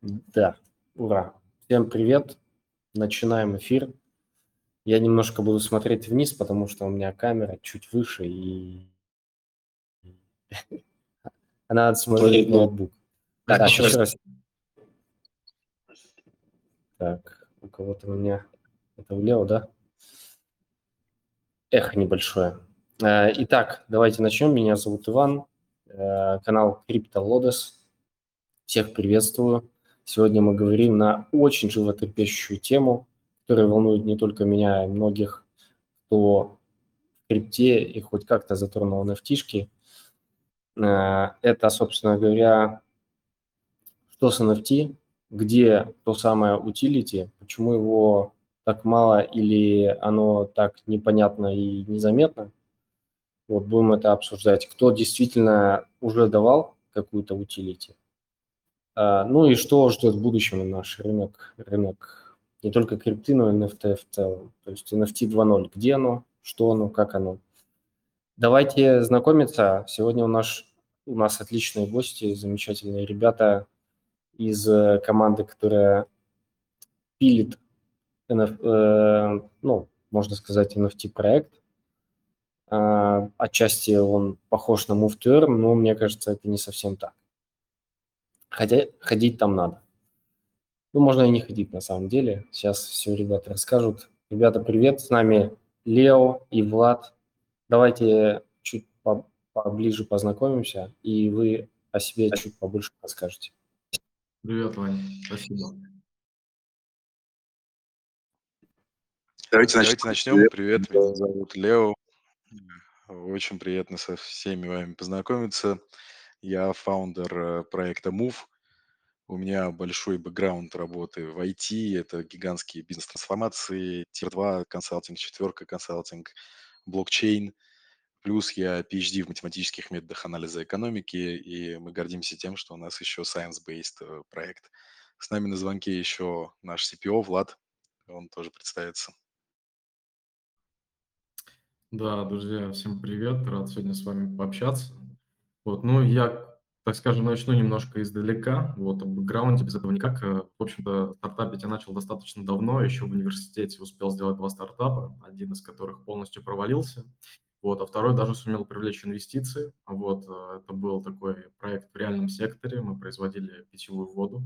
Да, ура. Всем привет. Начинаем эфир. Я немножко буду смотреть вниз, потому что у меня камера чуть выше, и она надо смотреть ноутбук. Так, еще раз. Так, у кого-то у меня... Это влево, да? Эхо небольшое. Э, итак, давайте начнем. Меня зовут Иван, э, канал CryptoLodes. Всех приветствую. Сегодня мы говорим на очень животрепещущую тему, которая волнует не только меня, а и многих, кто в крипте и хоть как-то затронул nft э, Это, собственно говоря, что с NFT, где то самое утилити, почему его так мало или оно так непонятно и незаметно. Вот будем это обсуждать. Кто действительно уже давал какую-то утилити, ну и что ждет в будущем наш рынок, рынок не только крипты, но и NFT в целом. То есть NFT 2.0, где оно, что оно, как оно. Давайте знакомиться. Сегодня у нас, у нас отличные гости, замечательные ребята из э, команды, которая пилит, NF, э, ну, можно сказать, NFT-проект. Э, отчасти он похож на Move to Earn, но мне кажется, это не совсем так. Хотя ходить там надо. Ну, можно и не ходить на самом деле. Сейчас все ребята расскажут. Ребята, привет. С нами Лео и Влад. Давайте чуть поближе познакомимся, и вы о себе чуть побольше расскажете. Привет, Ваня. Спасибо. Давайте, Давайте начнем. Привет, меня зовут Лео. Очень приятно со всеми вами познакомиться. Я founder э, проекта MOOW. У меня большой бэкграунд работы в IT. Это гигантские бизнес-трансформации, tier-2 консалтинг, четверка консалтинг, блокчейн. Плюс я PhD в математических методах анализа экономики, и мы гордимся тем, что у нас еще science-based э, проект. С нами на звонке еще наш CPO Влад, он тоже представится. Да, друзья, всем привет, рад сегодня с вами пообщаться. Вот, ну, я, так скажем, начну немножко издалека. Вот, об бэкграунде без этого никак. Э, в общем-то, стартапить я начал достаточно давно, еще в университете успел сделать два стартапа, один из которых полностью провалился. Вот, а второй даже сумел привлечь инвестиции. Вот, э, это был такой проект в реальном секторе, мы производили питьевую воду.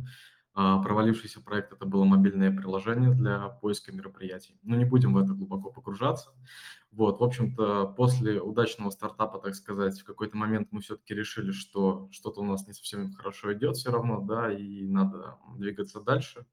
А, провалившийся проект – это было мобильное приложение для поиска мероприятий. Но не будем в это глубоко погружаться. Вот, в общем-то, после удачного стартапа, так сказать, в какой-то момент мы все-таки решили, что что-то у нас не совсем хорошо идет все равно, да, и надо двигаться дальше.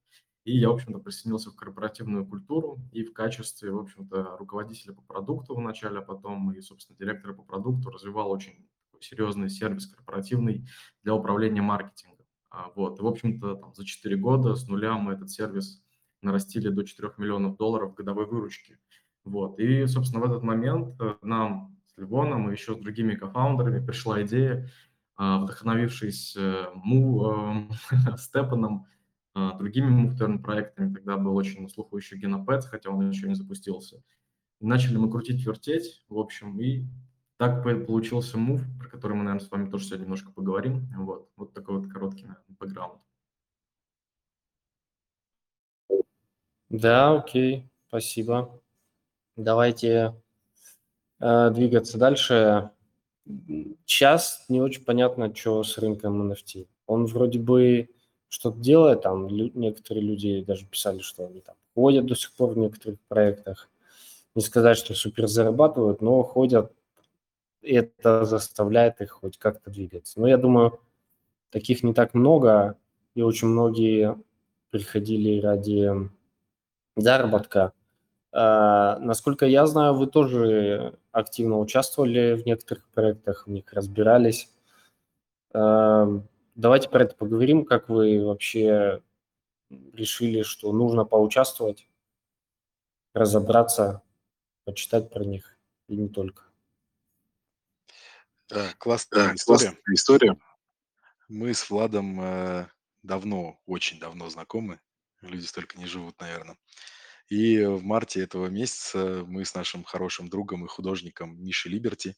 И я, в общем-то, присоединился в корпоративную культуру и в качестве, в общем-то, руководителя по продукту вначале, а потом и, собственно, директора по продукту развивал очень серьезный сервис корпоративный для управления маркетингом. А, вот. И, в общем-то, там, за 4 года с нуля мы этот сервис нарастили до 4 миллионов долларов годовой выручки. Вот. И, собственно, в этот момент э, нам с Ливоном и еще с другими кофаундерами пришла идея, а, вдохновившись э, Му, э, Степаном, а, другими муфтерн проектами, тогда был очень на слуху хотя он еще не запустился. начали мы крутить, вертеть, в общем, и так получился мув, про который мы, наверное, с вами тоже сегодня немножко поговорим. Вот, вот такой вот короткий наверное, бэкграунд. Да, окей, спасибо. Давайте э, двигаться дальше. Сейчас не очень понятно, что с рынком NFT. Он вроде бы что-то делает, там лю- некоторые люди даже писали, что они там ходят до сих пор в некоторых проектах. Не сказать, что супер зарабатывают, но ходят, это заставляет их хоть как-то двигаться. Но я думаю, таких не так много, и очень многие приходили ради заработка. А, насколько я знаю, вы тоже активно участвовали в некоторых проектах, в них разбирались. А, давайте про это поговорим, как вы вообще решили, что нужно поучаствовать, разобраться, почитать про них и не только. Да, классная история. классная история. Мы с Владом э, давно, очень давно знакомы. Люди столько не живут, наверное. И в марте этого месяца мы с нашим хорошим другом и художником Мишей Либерти,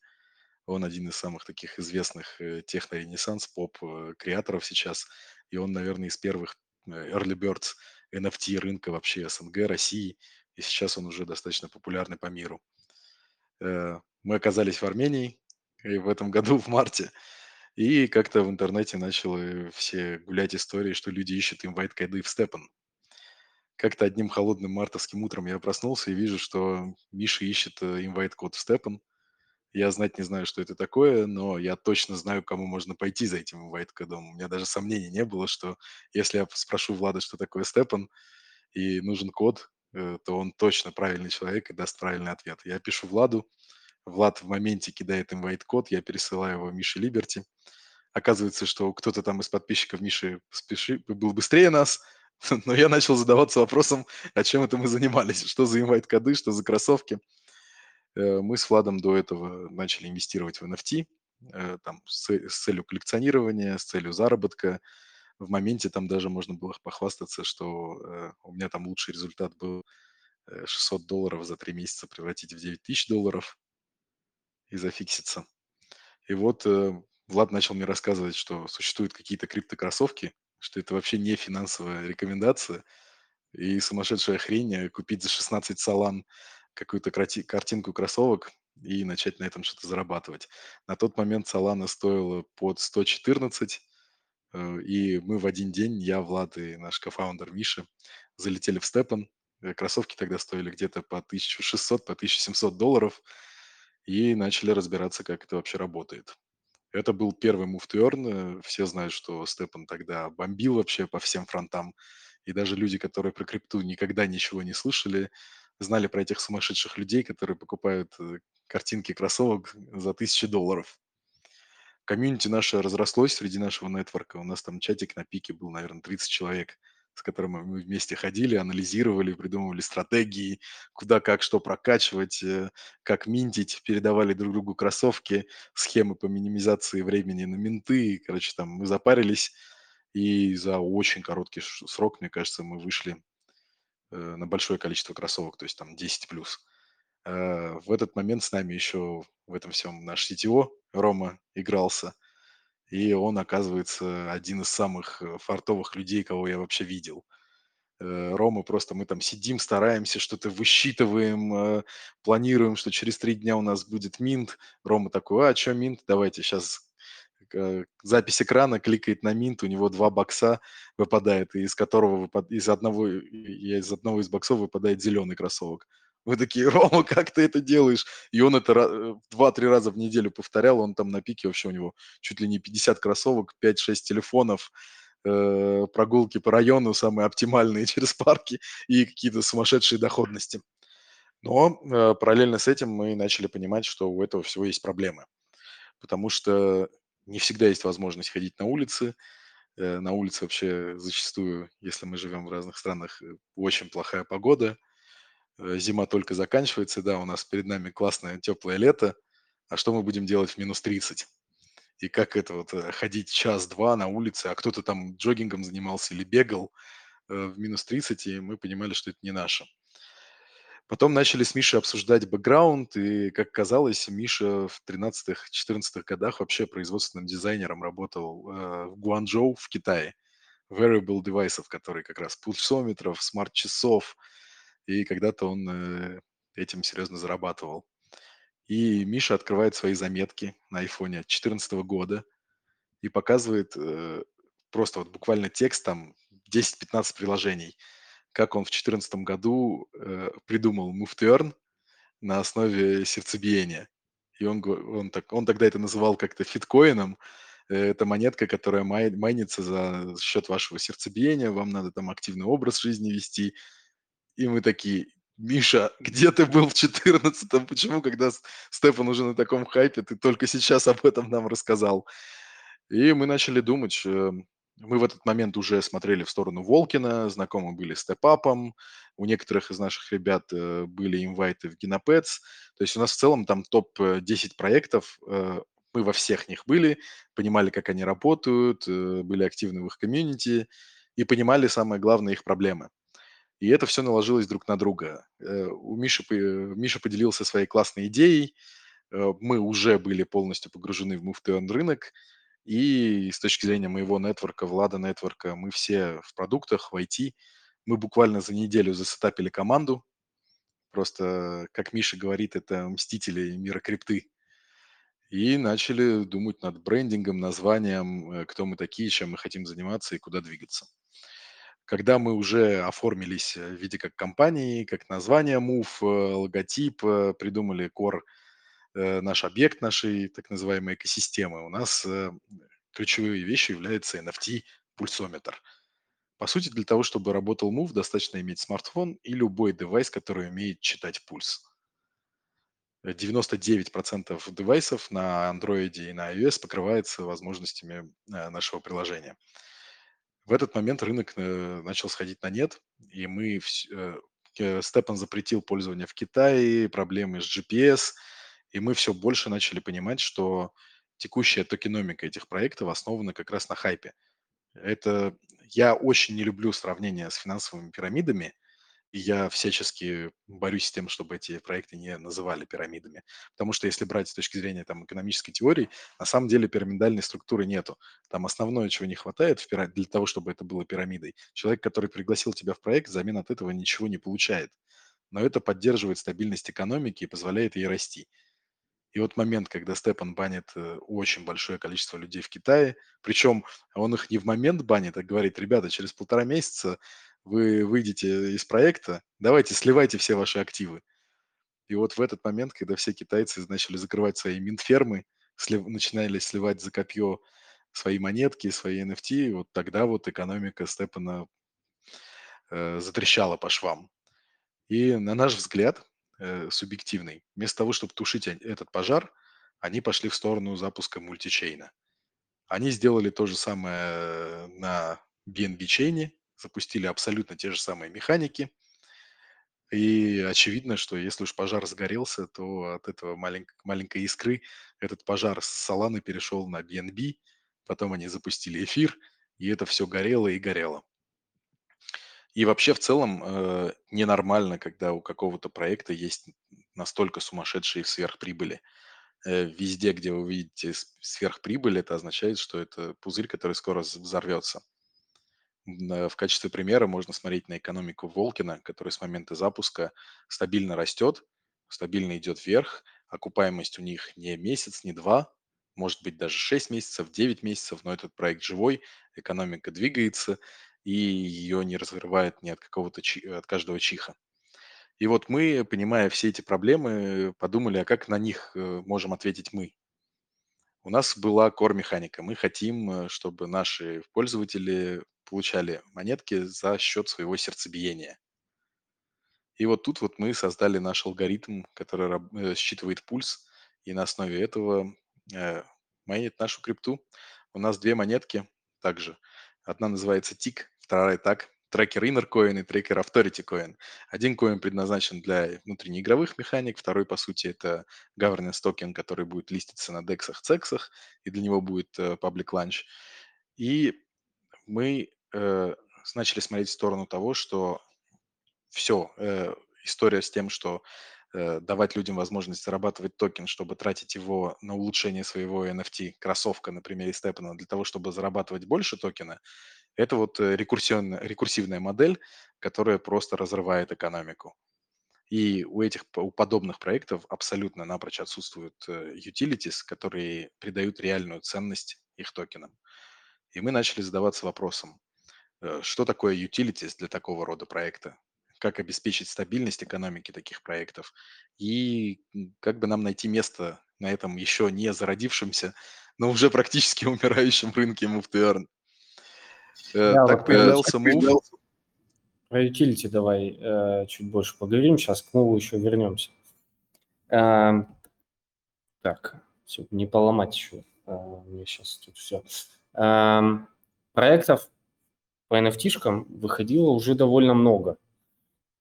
он один из самых таких известных э, техно-ренессанс, поп-креаторов сейчас, и он, наверное, из первых early birds NFT рынка вообще СНГ, России, и сейчас он уже достаточно популярный по миру. Э, мы оказались в Армении и в этом году, в марте, и как-то в интернете начало все гулять истории, что люди ищут инвайт-коды в Степан. Как-то одним холодным мартовским утром я проснулся и вижу, что Миша ищет э, инвайт-код в Степан. Я знать не знаю, что это такое, но я точно знаю, кому можно пойти за этим инвайт-кодом. У меня даже сомнений не было, что если я спрошу Влада, что такое Степан, и нужен код, э, то он точно правильный человек и даст правильный ответ. Я пишу Владу, Влад в моменте кидает инвайт-код, я пересылаю его Мише Либерти. Оказывается, что кто-то там из подписчиков Миши спеши, был быстрее нас, но я начал задаваться вопросом, а чем это мы занимались, что за инвайт-коды, что за кроссовки. Э, мы с Владом до этого начали инвестировать в NFT, э, там, с, с целью коллекционирования, с целью заработка. В моменте там даже можно было похвастаться, что э, у меня там лучший результат был 600 долларов за три месяца превратить в 9 тысяч долларов и зафикситься. И вот Влад начал мне рассказывать, что существуют какие-то криптокроссовки, что это вообще не финансовая рекомендация и сумасшедшая хрень купить за 16 салан какую-то картинку кроссовок и начать на этом что-то зарабатывать. На тот момент Solana стоила под 114, э, и мы в один день, я, Влад и наш кофаундер Миша, залетели в Степан. Э, кроссовки тогда стоили где-то по 1600, по 1700 долларов, и начали разбираться, как это вообще работает. Это был первый earn. Э, все знают, что Степан тогда бомбил вообще по всем фронтам. И даже люди, которые про крипту никогда ничего не слышали, знали про этих сумасшедших людей, которые покупают э, картинки кроссовок за тысячи долларов. Комьюнити наше разрослось среди нашего нетворка. У нас там чатик на пике был, наверное, 30 человек, с которыми мы вместе ходили, анализировали, придумывали стратегии, куда, как, что прокачивать, э, как минтить, передавали друг другу кроссовки, схемы по минимизации времени на минты. Короче, там мы запарились, и за очень короткий срок, мне кажется, мы вышли Э, на большое количество кроссовок, то есть там 10 плюс. Э, в этот момент с нами еще в этом всем наш CTO Рома игрался, и он, оказывается, один из самых э, фартовых людей, кого я вообще видел. Рома, просто мы там сидим, стараемся, что-то высчитываем, планируем, что через три дня у нас будет минт. Рома такой, а, что минт? Давайте сейчас Э, запись экрана, кликает на минт, у него два бокса выпадает, из которого выпад... из одного из одного из боксов выпадает зеленый кроссовок. Вы такие, Рома, как ты это делаешь? И он это э, два-три раза в неделю повторял, он там на пике вообще у него чуть ли не 50 кроссовок, 5-6 телефонов, э, прогулки по району самые оптимальные через парки и какие-то сумасшедшие доходности. Но э, параллельно с этим мы начали понимать, что у этого всего есть проблемы. Потому что не всегда есть возможность ходить на улице. Э, на улице вообще зачастую, если мы живем в разных странах, э, очень плохая погода. Э, зима только заканчивается, да, у нас перед нами классное теплое лето. А что мы будем делать в минус 30? И как это вот ходить час-два на улице, а кто-то там джогингом занимался или бегал в минус 30, и мы понимали, что это не наше. Потом начали с Мишей обсуждать бэкграунд, и, как казалось, Миша в 13-14 годах вообще производственным дизайнером работал э, в Гуанчжоу в Китае. Wearable девайсов, которые как раз пульсометров, смарт-часов, и когда-то он э, этим серьезно зарабатывал. И Миша открывает свои заметки на айфоне 2014 года и показывает э, просто вот буквально текст, там 10-15 приложений – как он в 2014 году э, придумал Move to Earn на основе сердцебиения. И он, он, так, он тогда это называл как-то фиткоином. Это монетка, которая май, майнится за счет вашего сердцебиения, вам надо там активный образ жизни вести. И мы такие, Миша, где ты был в 14-м? Почему, когда Стефан уже на таком хайпе, ты только сейчас об этом нам рассказал? И мы начали думать, эм, мы в этот момент уже смотрели в сторону Волкина, знакомы были с Степапом, у некоторых из наших ребят э, были инвайты в Генопец. То есть у нас в целом там топ-10 проектов, э, мы во всех них были, понимали, как они работают, э, были активны в их комьюнити и понимали, самое главное, их проблемы. И это все наложилось друг на друга. У Миши, Миша поделился своей классной идеей, мы уже были полностью погружены в муфтеон рынок, И с точки зрения моего нетворка, Влада нетворка, мы все в продуктах, в IT. Мы буквально за неделю засетапили команду. Просто, как Миша говорит, это мстители мира крипты. И начали думать над брендингом, названием, э, кто мы такие, чем мы хотим заниматься и куда двигаться. Когда мы уже оформились э, в виде как компании, как название Move, э, логотип, придумали core, наш объект нашей так называемой экосистемы, у нас ключевой вещью является NFT-пульсометр. По сути, для того, чтобы работал Move, достаточно иметь смартфон и любой девайс, который умеет читать пульс. 99% девайсов на Android и на iOS покрывается возможностями э, нашего приложения. В этот момент рынок э, начал сходить на нет, и мы, э, Степан запретил пользование в Китае, проблемы с GPS, и мы все больше начали понимать, что текущая токеномика этих проектов основана как раз на хайпе. Это я очень не люблю сравнение с финансовыми пирамидами, я всячески борюсь с тем, чтобы эти проекты не называли пирамидами. Потому что если брать с точки зрения там, экономической теории, на самом деле пирамидальной структуры нету. Там основное, чего не хватает в пира... для того, чтобы это было пирамидой. Человек, который пригласил тебя в проект, взамен от этого ничего не получает. Но это поддерживает стабильность экономики и позволяет ей расти. И вот момент, когда Степан банит э, очень большое количество людей в Китае, причем он их не в момент банит, а говорит, ребята, через полтора месяца вы выйдете из проекта, давайте сливайте все ваши активы. И вот в этот момент, когда все китайцы начали закрывать свои минфермы, слив, начинали сливать за копье свои монетки, свои NFT, вот тогда вот экономика Степана э, затрещала по швам. И на наш взгляд, э, субъективный, вместо того, чтобы тушить этот пожар, они пошли в сторону запуска мультичейна. Они сделали то же самое э, на BNB-чейне, запустили абсолютно те же самые механики. И очевидно, что если уж пожар сгорелся, то от этого маленькой, маленькой искры этот пожар с Solana перешел на BNB, потом они запустили эфир, и это все горело и горело. И вообще в целом э, ненормально, когда у какого-то проекта есть настолько сумасшедшие сверхприбыли. Э, везде, где вы видите сверхприбыль, это означает, что это пузырь, который скоро взорвется. В качестве примера можно смотреть на экономику Волкина, который с момента запуска стабильно растет, стабильно идет вверх. Окупаемость у них не месяц, не два, может быть даже 6 месяцев, 9 месяцев, но этот проект живой, экономика двигается, и ее не разрывает ни от какого-то от каждого чиха. И вот мы, понимая все эти проблемы, подумали, а как на них э, можем ответить мы? У нас была core-механика. Мы хотим, э, чтобы наши пользователи получали монетки за счет своего сердцебиения. И вот тут вот мы создали наш алгоритм, который э, считывает пульс, и на основе этого э, майнит нашу крипту. У нас две монетки также. Одна называется TIC, вторая TAC, Tracker Inner Coin и Tracker Authority Coin. Один коин предназначен для внутреннеигровых механик, второй, по сути, это governance токен, который будет листиться на DEX, CEX, и для него будет э, public launch. И мы э, начали смотреть в сторону того, что все, э, история с тем, что э, давать людям возможность зарабатывать токен, чтобы тратить его на улучшение своего NFT, кроссовка, на примере Степана, для того, чтобы зарабатывать больше токена, это вот э, рекурсионная, рекурсивная модель, которая просто разрывает экономику. И у этих, у подобных проектов абсолютно напрочь отсутствуют э, utilities, которые придают реальную ценность их токенам. И мы начали задаваться вопросом, Э, что такое utilities для такого рода проекта, как обеспечить стабильность экономики таких проектов и как бы нам найти место на этом еще не зародившемся, но уже практически умирающем рынке Move to Earn. Э, да, так вот появился Move. Про utility давай э, чуть больше поговорим, сейчас к Move еще вернемся. Э, так, все, не поломать еще. Э, мне сейчас тут все. Э, эм, проектов по NFT-шкам выходило уже довольно много.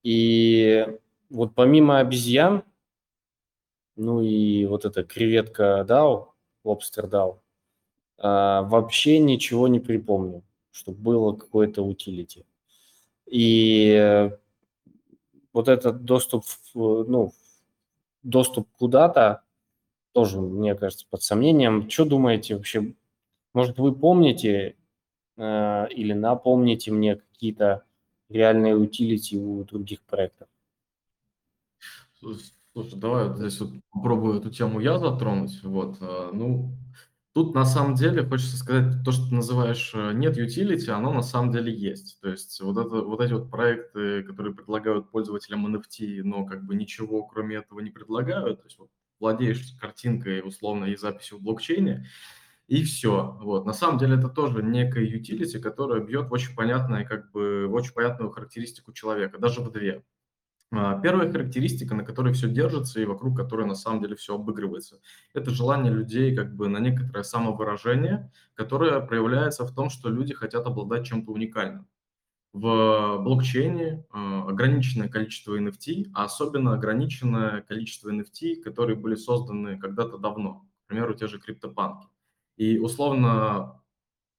И вот помимо обезьян, ну и вот эта креветка DAO, лобстер DAO, а, вообще ничего не припомню, чтобы было какое-то утилити. И вот этот доступ, ну, доступ куда-то тоже, мне кажется, под сомнением. Что думаете вообще, Может, вы помните э, или напомните мне какие-то реальные утилити у других проектов? Слушай, давай вот здесь вот попробую эту тему я затронуть. Вот, э, ну, тут на самом деле хочется сказать, то, что ты называешь э, нет utility, оно на самом деле есть. То есть вот, это, вот эти вот проекты, которые предлагают пользователям NFT, но как бы ничего кроме этого не предлагают, то есть вот владеешь картинкой условно и записью в блокчейне, и все. Вот. На самом деле это тоже некая utility, которая бьет в очень понятную, как бы, в очень понятную характеристику человека, даже в две. А, первая характеристика, на которой все держится и вокруг которой на самом деле все обыгрывается, это желание людей как бы на некоторое самовыражение, которое проявляется в том, что люди хотят обладать чем-то уникальным. В блокчейне а, ограниченное количество NFT, а особенно ограниченное количество NFT, которые были созданы когда-то давно, к примеру, те же криптопанки. И условно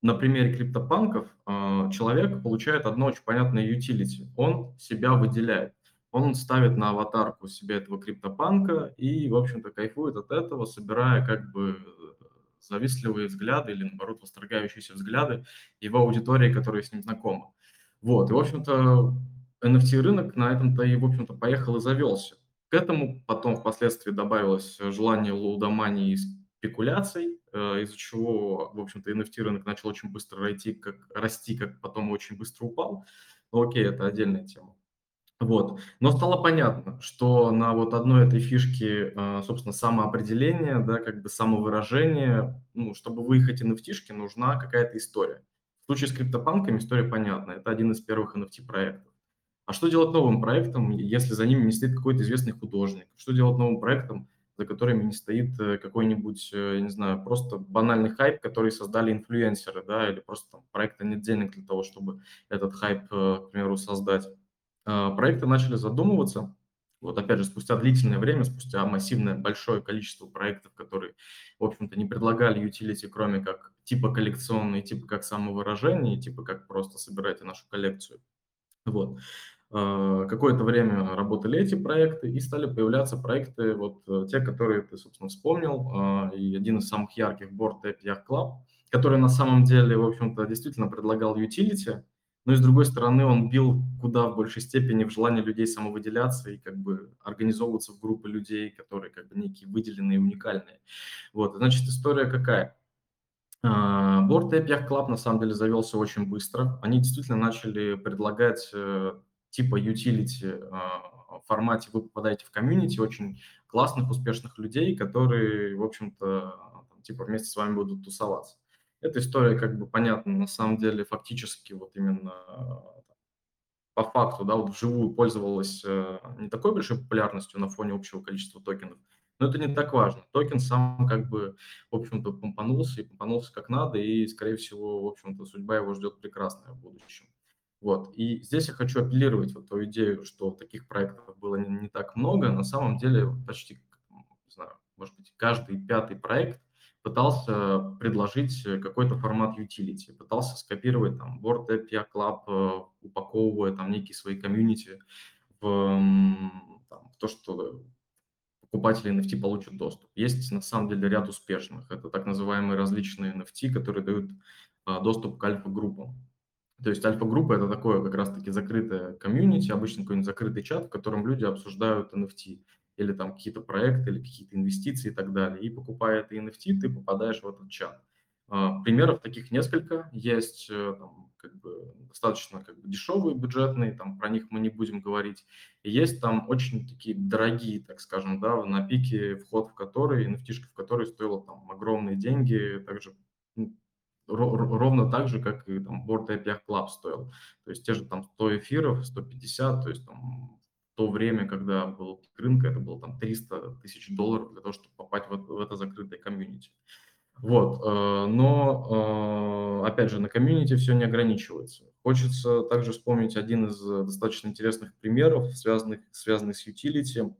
на примере криптопанков а, человек получает одно очень понятное utility. Он себя выделяет он ставит на аватарку себе этого криптопанка и, в общем-то, кайфует от этого, собирая как бы завистливые взгляды или, наоборот, восторгающиеся взгляды его аудитории, которая с ним знакома. Вот, и, в общем-то, NFT-рынок на этом-то и, в общем-то, поехал и завелся. К этому потом впоследствии добавилось желание лоудомании спекуляций, э, из-за чего, в общем-то, NFT-рынок начал очень быстро расти, как, расти, как потом очень быстро упал. Но окей, это отдельная тема. Вот. Но стало понятно, что на вот одной этой фишке, а, собственно, самоопределение, да, как бы самовыражение, ну, чтобы выехать NFT-шки, нужна какая-то история. В случае с криптопанками история понятна. Это один из первых NFT-проектов. А что делать новым проектом, если за ними не стоит какой-то известный художник? Что делать новым проектом, за которыми не стоит э, какой-нибудь, э, я не знаю, просто банальный хайп, который создали инфлюенсеры, да, или просто там проекта нет денег для того, чтобы этот хайп, э, к примеру, создать. А, проекты начали задумываться. Вот опять же, спустя длительное время, спустя массивное большое количество проектов, которые, в общем-то, не предлагали utility, кроме как типа коллекционные, типа как самовыражение, типа как просто собирайте нашу коллекцию. Вот. А, какое-то время работали эти проекты, и стали появляться проекты, вот э, те, которые ты, собственно, вспомнил, а, и один из самых ярких Board App Yacht Club, который на самом деле, в общем-то, действительно предлагал utility, но и с другой стороны он бил куда в большей степени в желание людей самовыделяться и как бы организовываться в группы людей, которые как бы некие выделенные, уникальные. Вот, значит, история какая? Борт API Club на самом деле завелся очень быстро. Они действительно начали предлагать э, типа utility а, формате вы попадаете в комьюнити очень классных, успешных людей, которые, в общем-то, типа вместе с вами будут тусоваться. Эта история как бы понятна, на самом деле фактически вот именно по факту, да, вот вживую пользовалась э, не такой большой популярностью на фоне общего количества токенов, но это не так важно. Токен сам как бы, в общем-то, помпанулся и помпанулся как надо, и, скорее всего, в общем-то, судьба его ждет прекрасная в будущем. Вот. И здесь я хочу апеллировать вот ту идею, что таких проектов было не, не так много. На самом деле почти, не знаю, может быть, каждый пятый проект пытался предложить э, какой-то формат utility, пытался скопировать там Board API Club, э, упаковывая там некие свои комьюнити в, там, в то, что покупатели NFT получат доступ. Есть на самом деле ряд успешных. Это так называемые различные NFT, которые дают а, доступ к альфа-группам. То есть альфа-группа – это такое как раз-таки закрытое комьюнити, обычно какой-нибудь закрытый чат, в котором люди обсуждают NFT или там какие-то проекты, или какие-то инвестиции и так далее. И покупая это NFT, ты попадаешь в этот чат. А, примеров таких несколько. Есть э, там, как бы, достаточно как бы, дешевые, бюджетные, там, про них мы не будем говорить. И есть там очень такие дорогие, так скажем, да, на пике вход в которые, NFT, в которые стоило там огромные деньги, также ровно так же, как и там Board API Club стоил. То есть те же там 100 эфиров, 150, то есть там то время, когда был пик рынка, это было там 300 тысяч долларов для того, чтобы попасть в, в это закрытое комьюнити. Вот, э, но, э, опять же, на комьюнити все не ограничивается. Хочется также вспомнить один из достаточно интересных примеров, связанных, связанных с utility,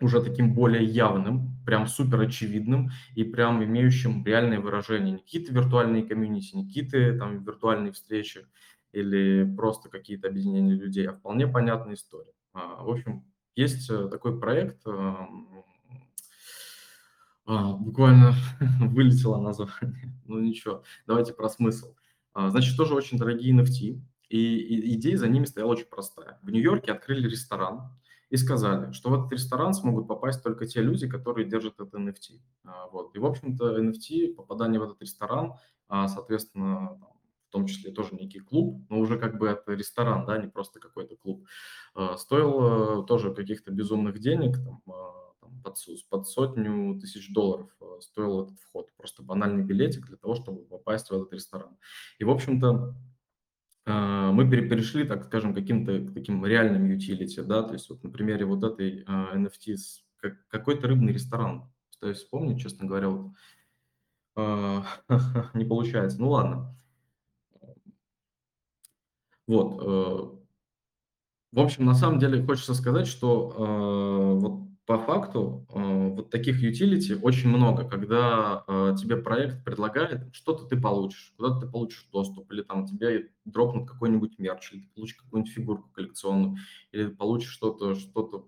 уже таким более явным, прям супер очевидным и прям имеющим реальное выражение. Не какие-то виртуальные комьюнити, не какие-то там виртуальные встречи или просто какие-то объединения людей, а вполне понятная история. А, в общем, есть э, такой проект, эм, А, буквально вылетело название. Ну ничего, давайте про смысл. А, значит, тоже очень дорогие NFT, и идея за ними стояла очень простая. В Нью-Йорке открыли ресторан и сказали, что в этот ресторан смогут попасть только те люди, которые держат это NFT. А, вот. И, в общем-то, NFT, попадание в этот ресторан, а, соответственно, в том числе тоже некий клуб, но уже как бы это ресторан, да, не просто какой-то клуб, а, стоил э, тоже каких-то безумных денег, там, под, под сотню тысяч долларов э, стоил этот вход. Просто банальный билетик для того, чтобы попасть в этот ресторан. И, в общем-то, мы перешли, так скажем, каким-то таким реальным utility, да, то есть вот на примере вот этой NFT э, как, какой-то рыбный ресторан. Пытаюсь вспомнить, честно говоря, вот, не получается. Ну ладно. Вот. В общем, на самом деле хочется сказать, что вот по факту э, вот таких utility очень много, когда э, тебе проект предлагает, что-то ты получишь, куда-то ты получишь доступ, или там тебе дропнут какой-нибудь мерч, или ты получишь какую-нибудь фигурку коллекционную, или ты получишь что-то, что-то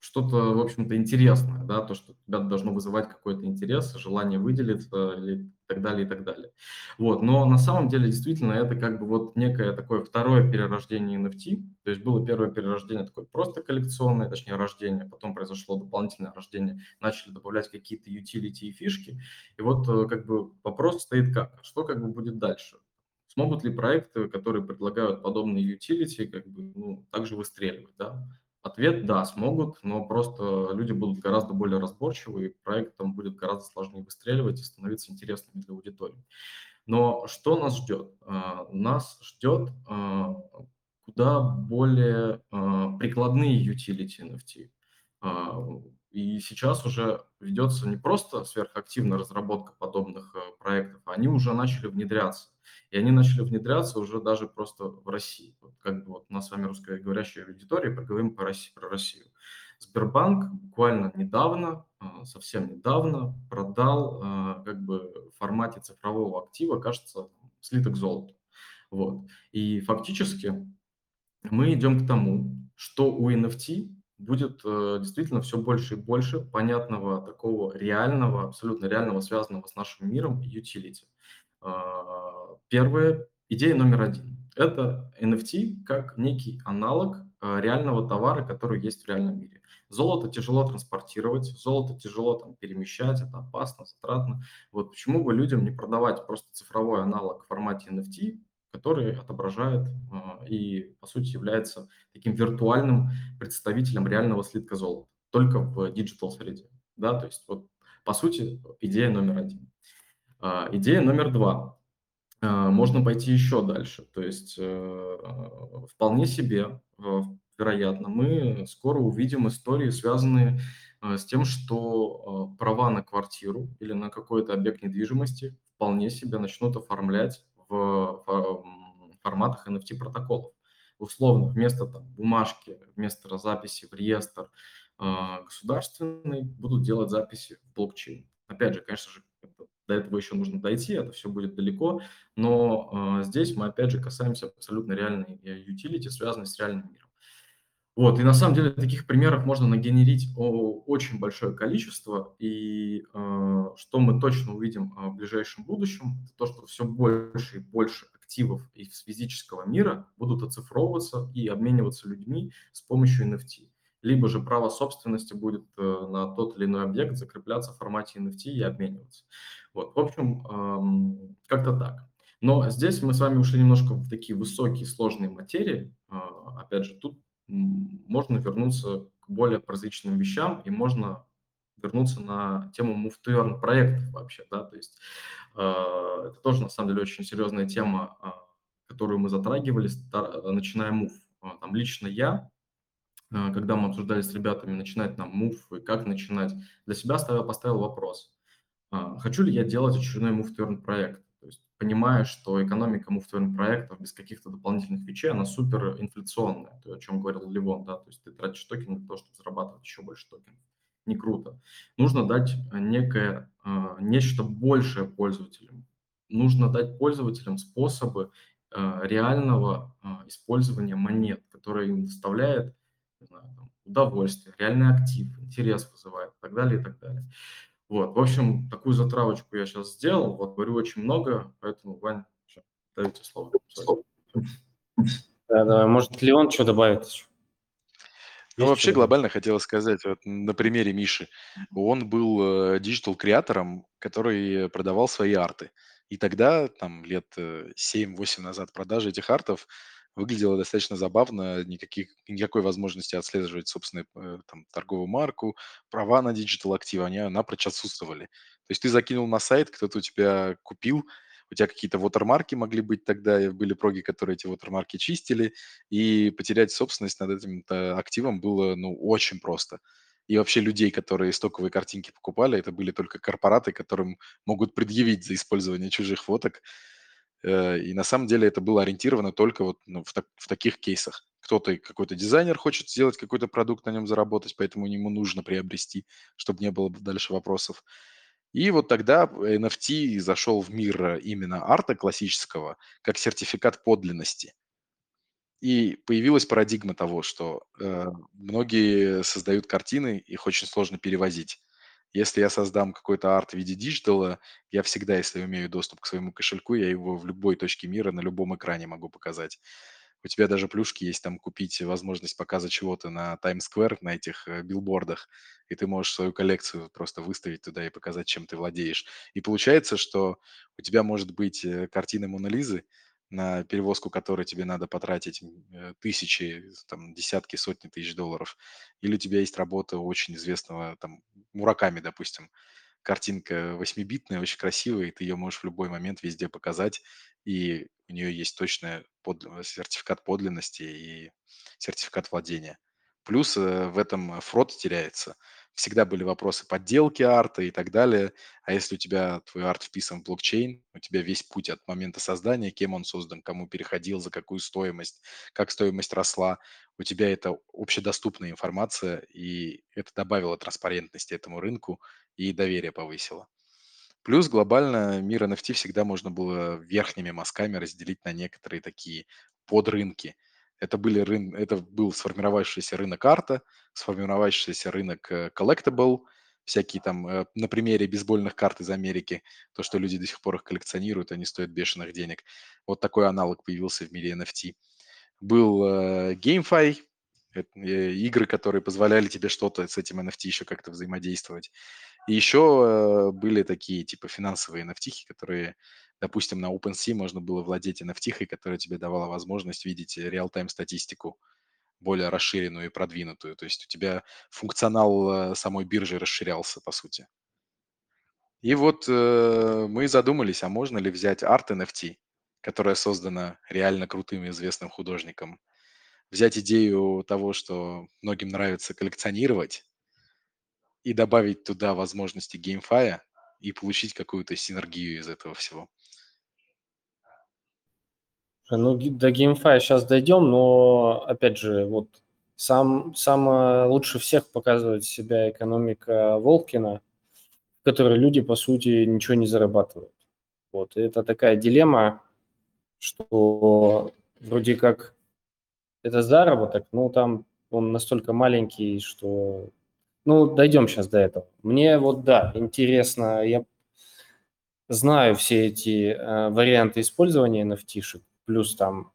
что-то, в общем-то, интересное, да, то, что тебя должно вызывать какой-то интерес, желание выделиться или так далее, и так далее. Вот, но на самом деле, действительно, это как бы вот некое такое второе перерождение NFT, то есть было первое перерождение такое просто коллекционное, точнее, рождение, потом произошло дополнительное рождение, начали добавлять какие-то utility и фишки, и вот э, как бы вопрос стоит как, что как бы будет дальше? Смогут ли проекты, которые предлагают подобные utility, как бы, ну, также выстреливать, да? Ответ – да, смогут, но просто люди будут гораздо более разборчивы, и проектам будет гораздо сложнее выстреливать и становиться интересными для аудитории. Но что нас ждет? А, нас ждет а, куда более а, прикладные utility NFT. И сейчас уже ведется не просто сверхактивная разработка подобных проектов, они уже начали внедряться. И они начали внедряться уже даже просто в России. Вот как бы вот у нас с вами русскоговорящая аудитория, поговорим по России, про Россию. Сбербанк буквально недавно, а, совсем недавно продал а, как бы в формате цифрового актива, кажется, слиток золота. Вот. И фактически мы идем к тому, что у NFT будет э, действительно все больше и больше понятного такого реального, абсолютно реального, связанного с нашим миром utility. А, первая идея номер один – это NFT как некий аналог а, реального товара, который есть в реальном мире. Золото тяжело транспортировать, золото тяжело там, перемещать, это опасно, затратно. Вот почему бы людям не продавать просто цифровой аналог в формате NFT, который отображает э, и, по сути, является таким виртуальным представителем реального слитка золота, только в digital среде. Да? То есть, вот, по сути, идея номер один. А, идея номер два. А, можно пойти еще дальше. То есть э, вполне себе, вероятно, мы скоро увидим истории, связанные э, с тем, что э, права на квартиру или на какой-то объект недвижимости вполне себе начнут оформлять в форматах NFT-протоколов. Условно, вместо там, бумажки, вместо записи в реестр государственный будут делать записи в блокчейн. Опять же, конечно же, до этого еще нужно дойти, это все будет далеко, но э, здесь мы опять же касаемся абсолютно реальной utility, связанной с реальным миром. Вот, и на самом деле таких примеров можно нагенерить очень большое количество, и э, что мы точно увидим в ближайшем будущем, это то, что все больше и больше активов из физического мира будут оцифровываться и обмениваться людьми с помощью NFT либо же право собственности будет э, на тот или иной объект закрепляться в формате NFT и обмениваться. Вот, в общем, как-то так. Но здесь мы с вами ушли немножко в такие высокие, сложные материи. А, опять же, тут можно вернуться к более прозрачным вещам, и можно вернуться на тему earn проектов вообще, да, то есть а, это тоже, на самом деле, очень серьезная тема, а, которую мы затрагивали, начиная move. Там лично я когда мы обсуждали с ребятами, начинать нам move и как начинать, для себя ставил, поставил вопрос. А, хочу ли я делать очередной earn проект? Понимая, что экономика earn проектов без каких-то дополнительных вещей, она супер инфляционная, то, о чем говорил Ливон, да, то есть ты тратишь токены для того, чтобы зарабатывать еще больше токенов. Не круто. Нужно дать а, некое, а, нечто большее пользователям. Нужно дать пользователям способы реального использования монет, которые им доставляет знаю, удовольствие, реальный актив, интерес вызывает и так далее, и так далее. Вот, в общем, такую затравочку я сейчас сделал, вот, говорю очень много, поэтому, Вань, всё, даете слово. Да, да, может, Леон что добавит еще? Ну, Есть вообще глобально хотелось сказать, вот на примере Миши. Он был э, digital-креатором, который продавал свои арты. И тогда, там, лет э, 7-8 назад продажа этих артов выглядела достаточно забавно. Никаких, никакой возможности отслеживать собственную э, там, торговую марку, права на digital-активы, они напрочь отсутствовали. То есть ты закинул на сайт, кто-то у тебя купил, у тебя какие-то watermark и могли быть тогда, были проги, которые эти watermark и чистили, и потерять собственность над этим э, активом было, ну, очень просто. И вообще людей, которые стоковые картинки покупали, это были только корпораты, которым могут предъявить за использование чужих фоток. Э, И на самом деле это было ориентировано только вот ну, в, так- в таких кейсах. Кто-то, какой-то дизайнер хочет сделать какой-то продукт, на нем заработать, поэтому ему нужно приобрести, чтобы не было бы дальше вопросов. И вот тогда NFT зашел в мир именно арта классического как сертификат подлинности. И появилась парадигма того, что э, многие создают картины, их очень сложно перевозить. Если я создам какой-то арт в виде digital а, я всегда, если имею доступ к своему кошельку, я его в любой точке мира на любом экране могу показать. У тебя даже плюшки есть там купить возможность показа чего-то на Таймс-сквер, на этих э, билбордах, и ты можешь свою коллекцию просто выставить туда и показать, чем ты владеешь. И получается, что у тебя может быть э, картина Мона Лизы, на перевозку которой тебе надо потратить э, тысячи, там, десятки, сотни тысяч долларов. Или у тебя есть работа очень известного, там, Мураками, допустим, картинка восьмибитная, очень красивая, и ты ее можешь в любой момент везде показать, и у нее есть точный под- сертификат подлинности и сертификат владения. Плюс э, в этом фрод теряется. Всегда были вопросы подделки арта и так далее. А если у тебя твой арт вписан в блокчейн, у тебя весь путь от момента создания, кем он создан, кому переходил, за какую стоимость, как стоимость росла, у тебя это общедоступная информация, и это добавило транспарентности этому рынку и доверие повысило. Плюс глобально мир NFT всегда можно было верхними мазками разделить на некоторые такие подрынки. Это, были рын... это был сформировавшийся рынок арта, сформировавшийся рынок э, collectible, всякие там, э, на примере бейсбольных карт из Америки, то, что люди до сих пор их коллекционируют, они стоят бешеных денег. Вот такой аналог появился в мире NFT. Был э, GameFi, э, игры, которые позволяли тебе что-то с этим NFT еще как-то взаимодействовать. И еще э, были такие типа финансовые NFT, которые, допустим, на OpenSea можно было владеть NFT, которая тебе давала возможность видеть реал-тайм статистику более расширенную и продвинутую. То есть у тебя функционал э, самой биржи расширялся, по сути. И вот э, мы задумались, а можно ли взять арт NFT, которая создана реально крутым и известным художником, взять идею того, что многим нравится коллекционировать, и добавить туда возможности геймфая и получить какую-то синергию из этого всего. Ну, до GameFi сейчас дойдем, но, опять же, вот сам, самое лучше всех показывает себя экономика Волкина, в которой люди, по сути, ничего не зарабатывают. Вот, и это такая дилемма, что вроде как это заработок, но там он настолько маленький, что... Ну, дойдем сейчас до этого. Мне вот, да, интересно, я знаю все эти э, варианты использования NFT-шек, плюс там,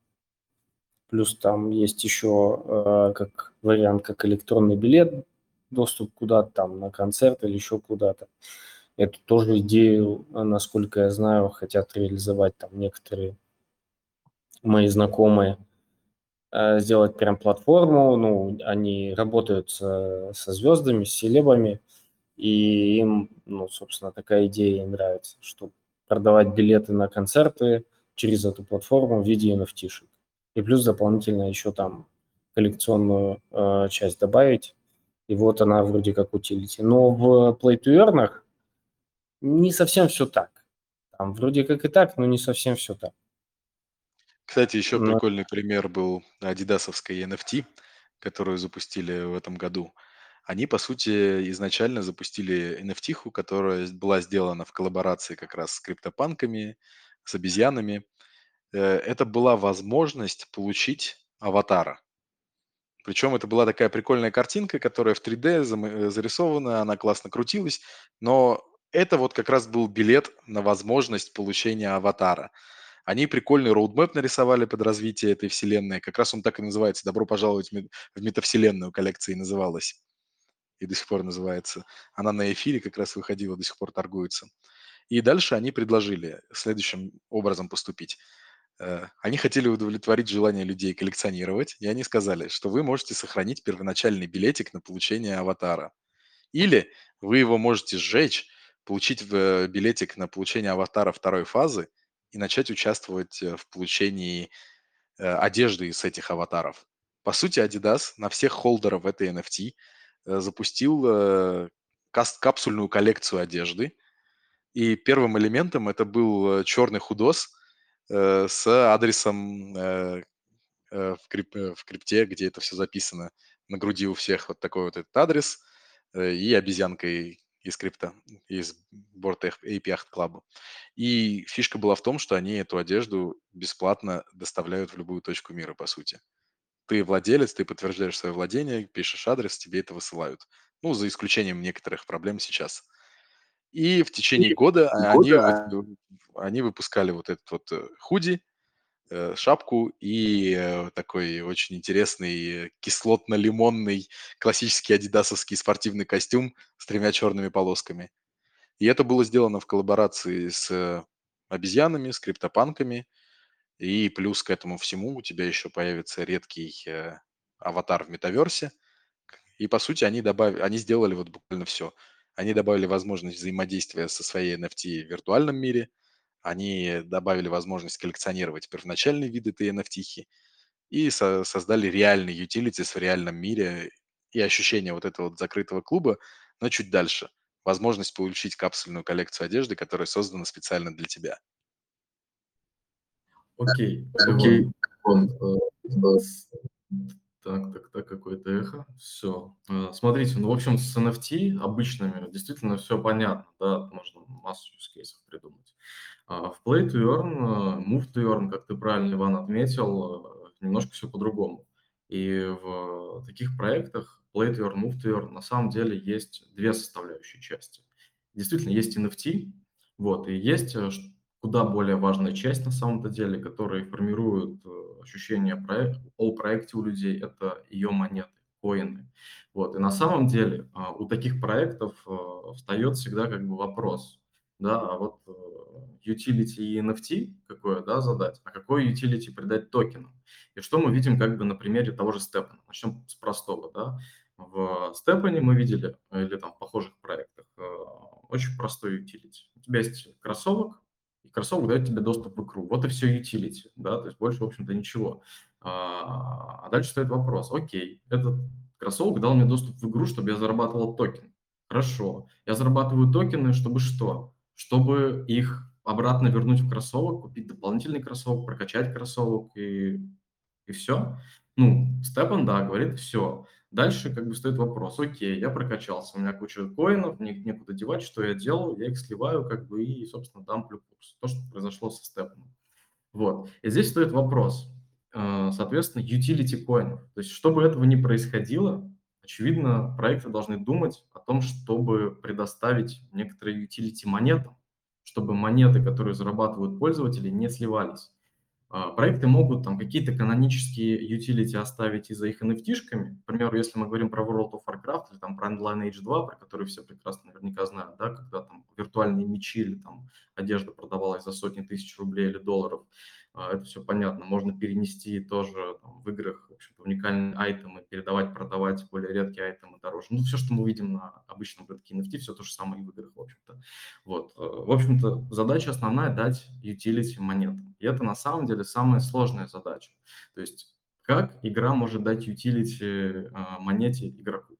плюс там есть еще э, как вариант, как электронный билет, доступ куда-то там на концерт или еще куда-то. Эту тоже идею, насколько я знаю, хотят реализовать там некоторые мои знакомые, э, сделать прям платформу, ну, они работают со, со звездами, с селебами, и им, ну, собственно, такая идея им нравится, что продавать билеты на концерты через эту платформу в виде NFT-шек. И плюс дополнительно еще там коллекционную э, часть добавить, и вот она вроде как утилити. Но в Play to Earn не совсем все так. Там вроде как и так, но не совсем все так. Кстати, еще Но- прикольный пример был адидасовской NFT, которую запустили в этом году. Они, по сути, изначально запустили NFT, которая была сделана в коллаборации как раз с криптопанками, с обезьянами. Э, Это была возможность получить аватара. Причем это была такая прикольная картинка, которая в 3D э, зарисована, она классно крутилась, но это вот как раз был билет на возможность получения аватара. Они прикольный роудмэп нарисовали под развитие этой вселенной. Как раз он так и называется «Добро пожаловать в метавселенную» коллекции называлась. И до сих пор называется. Она на эфире как раз выходила, до сих пор торгуется. И дальше они предложили следующим образом поступить. Э, они хотели удовлетворить желание людей коллекционировать, и они сказали, что вы можете сохранить первоначальный билетик на получение аватара. Или вы его можете сжечь, получить э, билетик на получение аватара второй фазы и начать участвовать э, в получении одежды из этих аватаров. По сути, Adidas на всех холдеров этой NFT запустил капсульную коллекцию одежды. И первым элементом это был черный худос – Э, с адресом э, э, в, крип, в крипте, где это все записано. На груди у всех вот такой вот этот адрес и обезьянкой из крипта, из борта API Club. И фишка была в том, что они эту одежду бесплатно доставляют в любую точку мира, по сути. Ты владелец, ты подтверждаешь свое владение, пишешь адрес, тебе это высылают. Ну, за исключением некоторых проблем сейчас. И в течение года они, а они выпускали вот этот вот э, худи, э, шапку и э, такой очень интересный кислотно-лимонный классический адидасовский спортивный костюм с тремя черными полосками. И это было сделано в коллаборации с обезьянами, с криптопанками. И плюс к этому всему у тебя еще появится редкий аватар в метаверсе. И по сути они добавили, они сделали вот буквально все. Они добавили возможность взаимодействия со своей NFT в виртуальном мире. Они добавили возможность коллекционировать первоначальные виды этой NFT и со- создали реальный utilities в реальном мире и ощущение вот этого вот закрытого клуба, но чуть дальше. Возможность получить капсульную коллекцию одежды, которая создана специально для тебя. Окей, Окей. Вот, э, так, так, так, какое-то эхо. Все. Э, смотрите, ну, в общем, с NFT обычными действительно все понятно, да, можно массу кейсов придумать. А в Play to Earn, э, Move to Earn, как ты правильно, Иван, отметил, э, немножко все по-другому. И в таких проектах Play to Earn, Move to Earn на самом деле есть две составляющие части. Действительно, есть NFT, вот, и есть куда более важная часть на самом-то деле, которая формирует ощущение проект, о проекте у людей, это ее монеты, коины. Вот. И на самом деле а, у таких проектов а, встает всегда как бы вопрос, да, а вот э, utility и NFT какое, да, задать, а какой utility придать токенам. И что мы видим как бы на примере того же Степана. Начнем с простого, да. В Степане мы видели, или там в похожих проектах, э, очень простой utility. У тебя есть кроссовок, кроссовок дает тебе доступ в игру. Вот и все utility, да, то есть больше, в общем-то, ничего. А, а дальше стоит вопрос, окей, этот кроссовок дал мне доступ в игру, чтобы я зарабатывал токен. Хорошо, я зарабатываю токены, чтобы что? Чтобы их обратно вернуть в кроссовок, купить дополнительный кроссовок, прокачать кроссовок и, и все. Ну, Степан, да, говорит, все. Дальше как бы стоит вопрос, окей, я прокачался, у меня куча коинов, мне некуда девать, что я делаю? Я их сливаю как бы и, собственно, дамплю курс. То, что произошло со степом. Вот. И здесь стоит вопрос, э, соответственно, utility коинов. То есть, чтобы этого не происходило, очевидно, проекты должны думать о том, чтобы предоставить некоторые utility монетам, чтобы монеты, которые зарабатывают пользователи, не сливались. А, проекты могут там какие-то канонические utility оставить и за их NFT-шками. К примеру, если мы говорим про World of Warcraft или там про Lineage 2, про который все прекрасно наверняка знают, да, когда там виртуальные мечи или там одежда продавалась за сотни тысяч рублей или долларов, это все понятно. Можно перенести тоже там, в играх в общем уникальные айтемы, передавать, продавать более редкие айтемы дороже. Ну, все, что мы видим на обычном рынке NFT, все то же самое и в играх, в общем-то. Вот. Э, в общем-то, задача основная – дать utility монетам. И это на самом деле самая сложная задача. То есть как игра может дать utility а, монете игроку?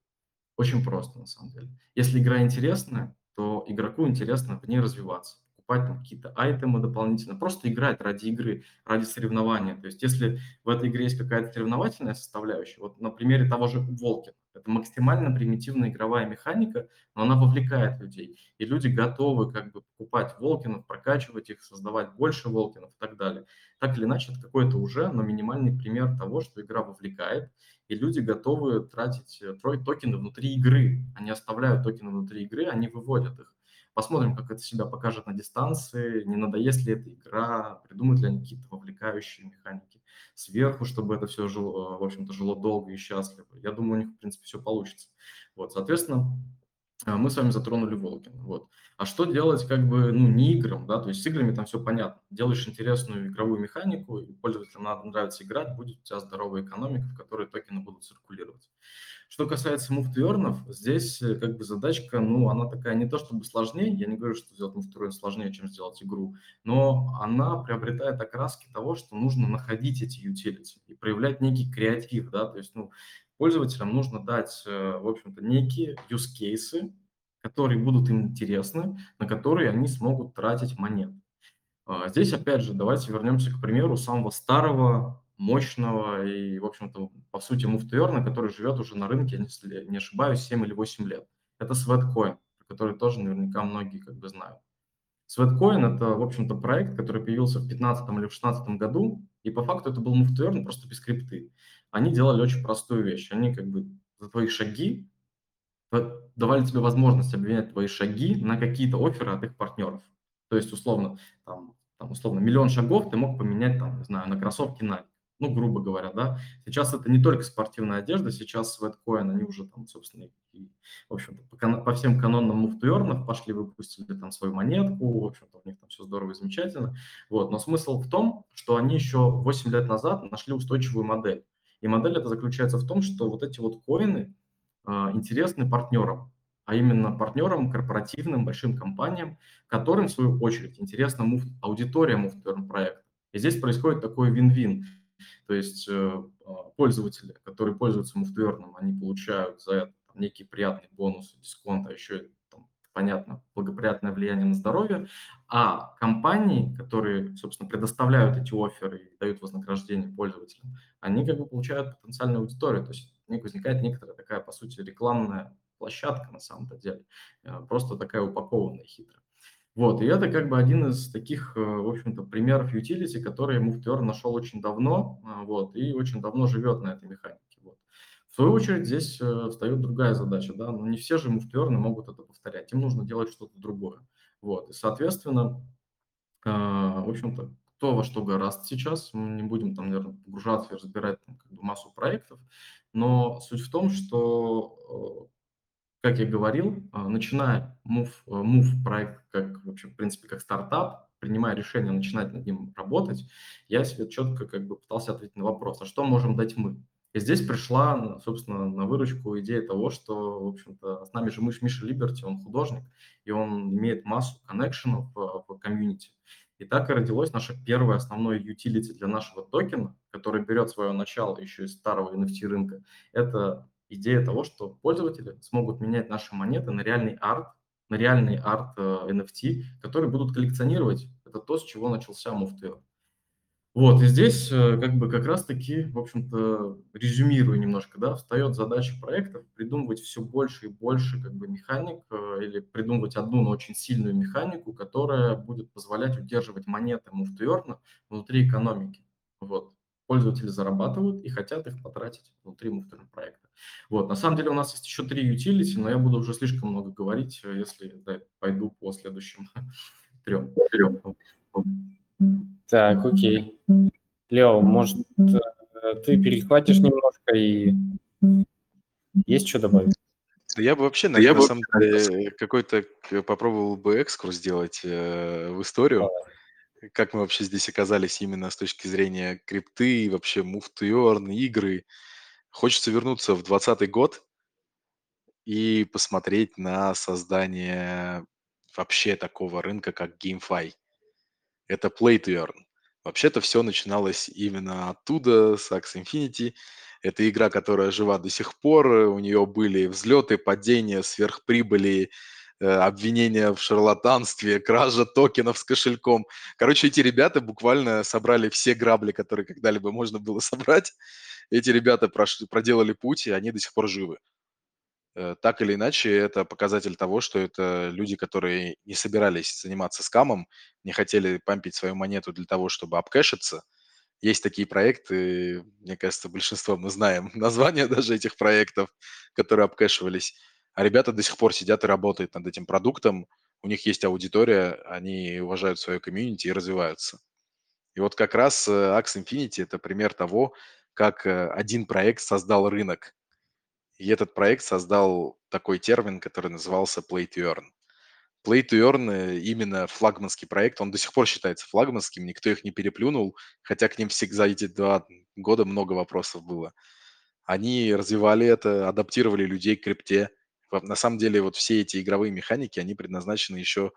Очень просто, на самом деле. Если игра интересная, то игроку интересно в ней развиваться покупать там какие-то айтемы дополнительно, просто играть ради игры, ради соревнования. То есть если в этой игре есть какая-то соревновательная составляющая, вот на примере того же Волкина, Это максимально примитивная игровая механика, но она вовлекает людей. И люди готовы как бы покупать волкинов, прокачивать их, создавать больше волкинов и так далее. Так или иначе, это какой-то уже, но минимальный пример того, что игра вовлекает, и люди готовы тратить э, токены внутри игры. Они оставляют токены внутри игры, они выводят их. Посмотрим, как это себя покажет на дистанции, не надоест ли эта игра, придумают ли они какие-то вовлекающие механики сверху, чтобы это все жило, в общем-то, жило долго и счастливо. Я думаю, у них, в принципе, все получится. Вот, соответственно, а, мы с вами затронули Волкин. Вот. А что делать как бы, ну, не играм, да, то есть с играми там все понятно. Делаешь интересную игровую механику, и пользователям надо нравится играть, будет у тебя здоровая экономика, в которой токены будут циркулировать. Что касается муфтвернов, здесь э, как бы задачка, ну, она такая не то чтобы сложнее, я не говорю, что сделать муфтверн сложнее, чем сделать игру, но она приобретает окраски того, что нужно находить эти utility и проявлять некий креатив, да, то есть, ну, пользователям нужно дать, э, в общем-то, некие use cases, которые будут им интересны, на которые они смогут тратить монет. А, здесь, опять же, давайте вернемся к примеру самого старого, мощного и, в общем-то, по сути, муфтуерна, который живет уже на рынке, если не ошибаюсь, 7 или 8 лет. Это Sweatcoin, который тоже наверняка многие как бы знают. Sweatcoin – это, в общем-то, проект, который появился в 2015 или в 2016 году, и по факту это был муфтуерн просто без крипты они делали очень простую вещь. Они как бы за твои шаги давали тебе возможность обменять твои шаги на какие-то оферы от их партнеров. То есть, условно, там, там, условно, миллион шагов ты мог поменять, там, не знаю, на кроссовки Nike. Ну, грубо говоря, да. Сейчас это не только спортивная одежда, сейчас Sweatcoin, они уже там, собственно, и, в общем-то, по, по всем канонам муфтуернов пошли, выпустили там свою монетку, в общем-то, у них там все здорово и замечательно. Вот. Но смысл в том, что они еще 8 лет назад нашли устойчивую модель. И модель это заключается в том, что вот эти вот коины интересны партнерам, а именно партнерам, корпоративным, большим компаниям, которым, в свою очередь, интересна муфт, аудитория муфтерн проекта. И здесь происходит такой вин-вин. То есть э, а, пользователи, которые пользуются муфтверном, они получают за это там, некие приятные бонусы, дисконт, а еще понятно, благоприятное влияние на здоровье, а компании, которые, собственно, предоставляют эти оферы и дают вознаграждение пользователям, они как бы получают потенциальную аудиторию, то есть у них возникает некоторая такая, по сути, рекламная площадка на самом-то деле, э, просто такая упакованная хитро. Вот, и это как бы один из таких, э, в общем-то, примеров utility, который Move нашел очень давно, э, вот, и очень давно живет на этой механике. В свою очередь здесь э, встает другая задача, да, но не все же муфтверны могут это повторять, им нужно делать что-то другое. Вот, и, соответственно, э, в общем-то, кто во что гораст сейчас, мы не будем там, наверное, погружаться и разбирать там, как бы массу проектов, но суть в том, что, э, как я говорил, начиная Move, Move проект как, вообще, в принципе, как стартап, принимая решение начинать над ним работать, я себе четко как бы пытался ответить на вопрос, а что можем дать мы? И здесь пришла, собственно, на выручку идея того, что, в общем-то, с нами же Миш, Миша Либерти, он художник, и он имеет массу коннекшенов в, комьюнити. И так и родилось наше первое основное utility для нашего токена, который берет свое начало еще из старого NFT рынка. Это идея того, что пользователи смогут менять наши монеты на реальный арт, на реальный арт NFT, э, который будут коллекционировать. Это то, с чего начался Move вот, и здесь э, как бы как раз-таки, в общем-то, резюмируя немножко, да, встает задача проектов придумывать все больше и больше как бы механик э, или придумывать одну, но очень сильную механику, которая будет позволять удерживать монеты муфтуерна внутри экономики. Вот. Пользователи зарабатывают и хотят их потратить внутри муфтуерного проекта. Вот. На самом деле у нас есть еще три utility, но я буду уже слишком много говорить, э, если да, пойду по следующим трем. трем. Так, окей. Лео, может, э, ты перехватишь немножко и есть что добавить? Я бы вообще, наверное, на самом деле, какой-то попробовал бы экскурс сделать э, в историю. Как мы вообще здесь оказались именно с точки зрения крипты, вообще move to earn, игры. Хочется вернуться в 2020 год и посмотреть на создание вообще такого рынка, как GameFi это Play to Earn. Вообще-то все начиналось именно оттуда, с Axie Infinity. Это игра, которая жива до сих пор. У нее были взлеты, падения, сверхприбыли, э, обвинения в шарлатанстве, кража токенов с кошельком. Короче, эти ребята буквально собрали все грабли, которые когда-либо можно было собрать. Эти ребята прошли, проделали путь, и они до сих пор живы. Э, так или иначе, это показатель того, что это люди, которые не собирались заниматься скамом, не хотели пампить свою монету для того, чтобы обкэшиться. Есть такие проекты, мне кажется, большинство мы знаем названия даже этих проектов, которые обкэшивались. А ребята до сих пор сидят и работают над этим продуктом. У них есть аудитория, они уважают свою комьюнити и развиваются. И вот как раз э, Axe Infinity– это пример того, как э, один проект создал рынок. И этот проект создал такой термин, который назывался Play to Earn. Play to Earn э, именно флагманский проект, он до сих пор считается флагманским, никто их не переплюнул, хотя к ним всегда эти два года много вопросов было. Они развивали это, адаптировали людей к крипте. На самом деле вот все эти игровые механики, они предназначены еще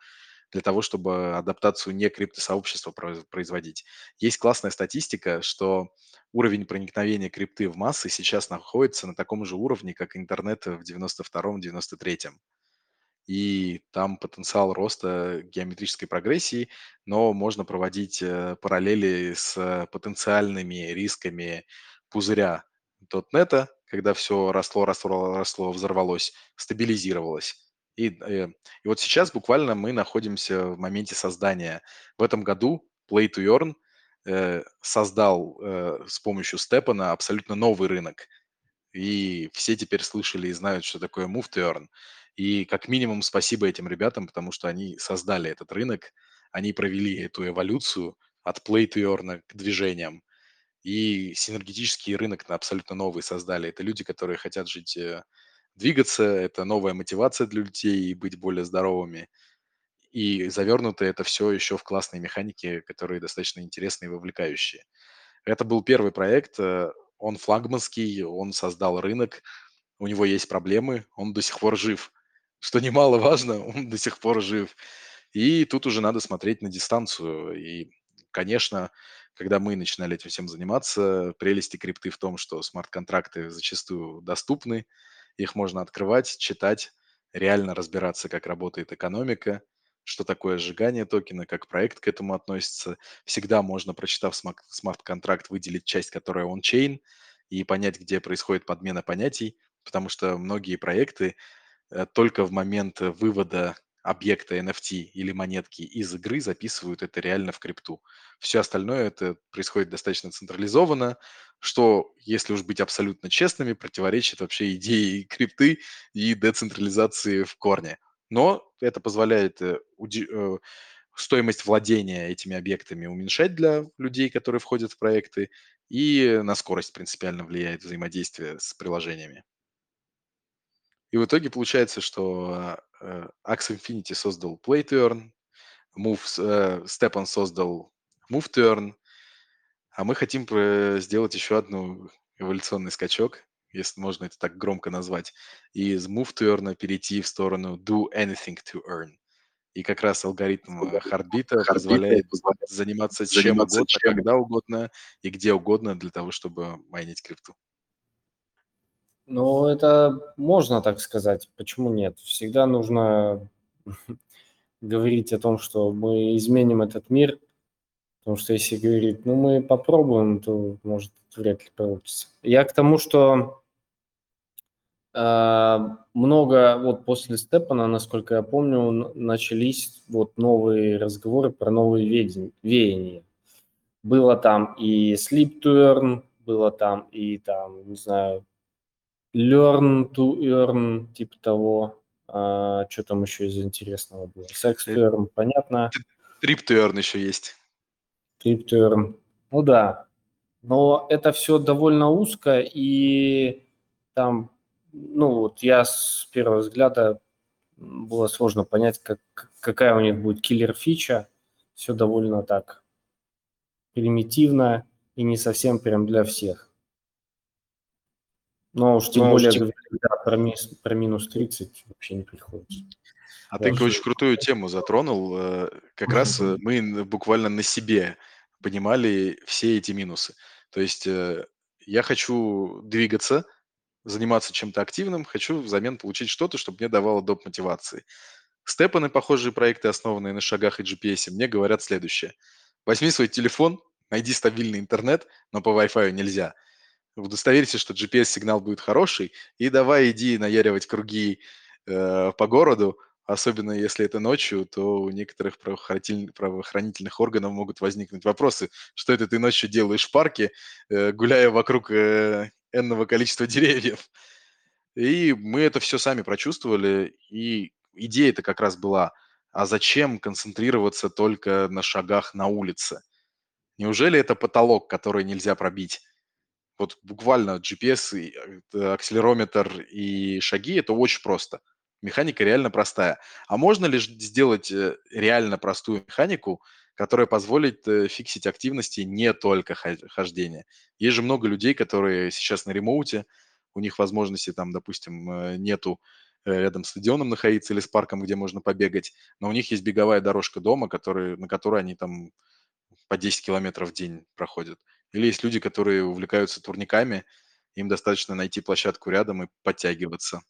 для того, чтобы адаптацию не криптосообщества производить. Есть классная статистика, что уровень проникновения крипты в массы сейчас находится на таком же уровне, как интернет в 92-93. И там потенциал роста геометрической прогрессии, но можно проводить э, параллели с потенциальными рисками пузыря .NET, когда все росло, росло, росло, взорвалось, стабилизировалось. И, э, и вот сейчас буквально мы находимся в моменте создания. В этом году Play to Earn э, создал э, с помощью Степана абсолютно новый рынок. И все теперь слышали и знают, что такое Move to Earn. И как минимум спасибо этим ребятам, потому что они создали этот рынок, они провели эту эволюцию от Play to Earn к движениям. И синергетический рынок абсолютно новый создали. Это люди, которые хотят жить э, двигаться, это новая мотивация для людей и быть более здоровыми. И завернуто это все еще в классные механики, которые достаточно интересные и вовлекающие. Это был первый проект, э, он флагманский, он создал рынок, у него есть проблемы, он до сих пор жив. Что немаловажно, он до сих пор жив. И тут уже надо смотреть на дистанцию. И, конечно, когда мы начинали этим всем заниматься, прелести крипты в том, что смарт-контракты зачастую доступны, их можно открывать, читать, реально разбираться, как работает экономика, что такое сжигание токена, как проект к этому относится. Всегда можно, прочитав смарт-контракт, выделить часть, которая он-чейн, и понять, где происходит подмена понятий, потому что многие проекты э, только в момент вывода объекта NFT или монетки из игры записывают это реально в крипту. Все остальное это происходит достаточно централизованно, что, если уж быть абсолютно честными, противоречит вообще идее крипты и децентрализации в корне. Но это позволяет э, э, стоимость владения этими объектами уменьшать для людей, которые входят в проекты, и на скорость принципиально влияет взаимодействие с приложениями. И в итоге получается, что э, Axie Infinity создал Play to Earn, Move, э, Stepan создал Move to Earn, а мы хотим сделать еще одну эволюционный скачок, если можно это так громко назвать, и из Move to Earn перейти в сторону Do Anything to Earn. И как раз алгоритм Heartbeat позволяет заниматься, заниматься чем угодно, чем. когда угодно и где угодно для того, чтобы майнить крипту. Ну, это можно так сказать. Почему нет? Всегда нужно говорить о том, что мы изменим этот мир, потому что если говорить, ну, мы попробуем, то, может, вряд ли получится. Я к тому, что э, много, вот после Степана, насколько я помню, начались вот новые разговоры про новые веяния. Было там и Sleep to было там и там, не знаю, Learn to earn, типа того. А, что там еще из интересного было? Sex to earn, понятно. Trip to earn еще есть. Trip to earn. Ну да. Но это все довольно узко, и там, ну вот я с первого взгляда было сложно понять, как, какая у них будет киллер-фича. Все довольно так примитивно и не совсем прям для всех. Но уж тем Но более, уж тем... да, про, минус, про минус 30 вообще не приходится. А ты очень крутую тему затронул. Э, как раз э, мы буквально на себе понимали все эти минусы. То есть э, я хочу двигаться, заниматься чем-то активным, хочу взамен получить что-то, чтобы мне давало доп. мотивации. Степаны, похожие проекты, основанные на шагах и GPS, мне говорят следующее. Возьми свой телефон, найди стабильный интернет, но по Wi-Fi нельзя – удостоверься, что GPS-сигнал будет хороший, и давай иди наяривать круги э, по городу, особенно если это ночью, то у некоторых правоохранитель- правоохранительных органов могут возникнуть вопросы, что это ты ночью делаешь в парке, э, гуляя вокруг э, энного количества деревьев. И мы это все сами прочувствовали, и идея-то как раз была, а зачем концентрироваться только на шагах на улице? Неужели это потолок, который нельзя пробить? Вот буквально GPS, э, акселерометр и шаги- это очень просто. Механика реально простая. А можно ли сделать, э, реально простую механику, которая позволит, э, фиксить активности не только хо хождения? Есть же много людей, которые сейчас на ремоуте, у них возможности там, допустим, нету, рядом с стадионом находиться или с парком, где можно побегать, но у них есть беговая дорожка дома, который на которой они там по 10 километров в день проходят. Или есть люди, которые увлекаются турниками, им достаточно найти площадку рядом и подтягиваться.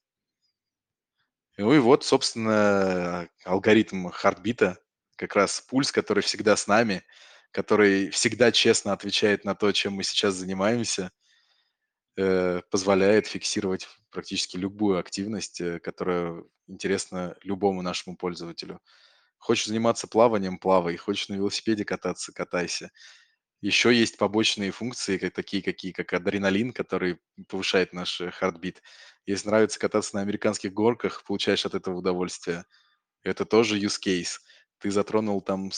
Ну и вот, собственно, алгоритм хартбита, как раз пульс, который всегда с нами, который всегда честно отвечает на то, чем мы сейчас занимаемся, э, позволяет фиксировать практически любую активность, э, которая интересна любому нашему пользователю. Хочешь заниматься плаванием- плавай, хочешь на велосипеде кататься- катайся. Еще есть побочные функции, как такие, какие как адреналин, который повышает наш э, heartbeat. Если нравится кататься на американских горках, получаешь от этого удовольствие. Это тоже use case. Ты затронул там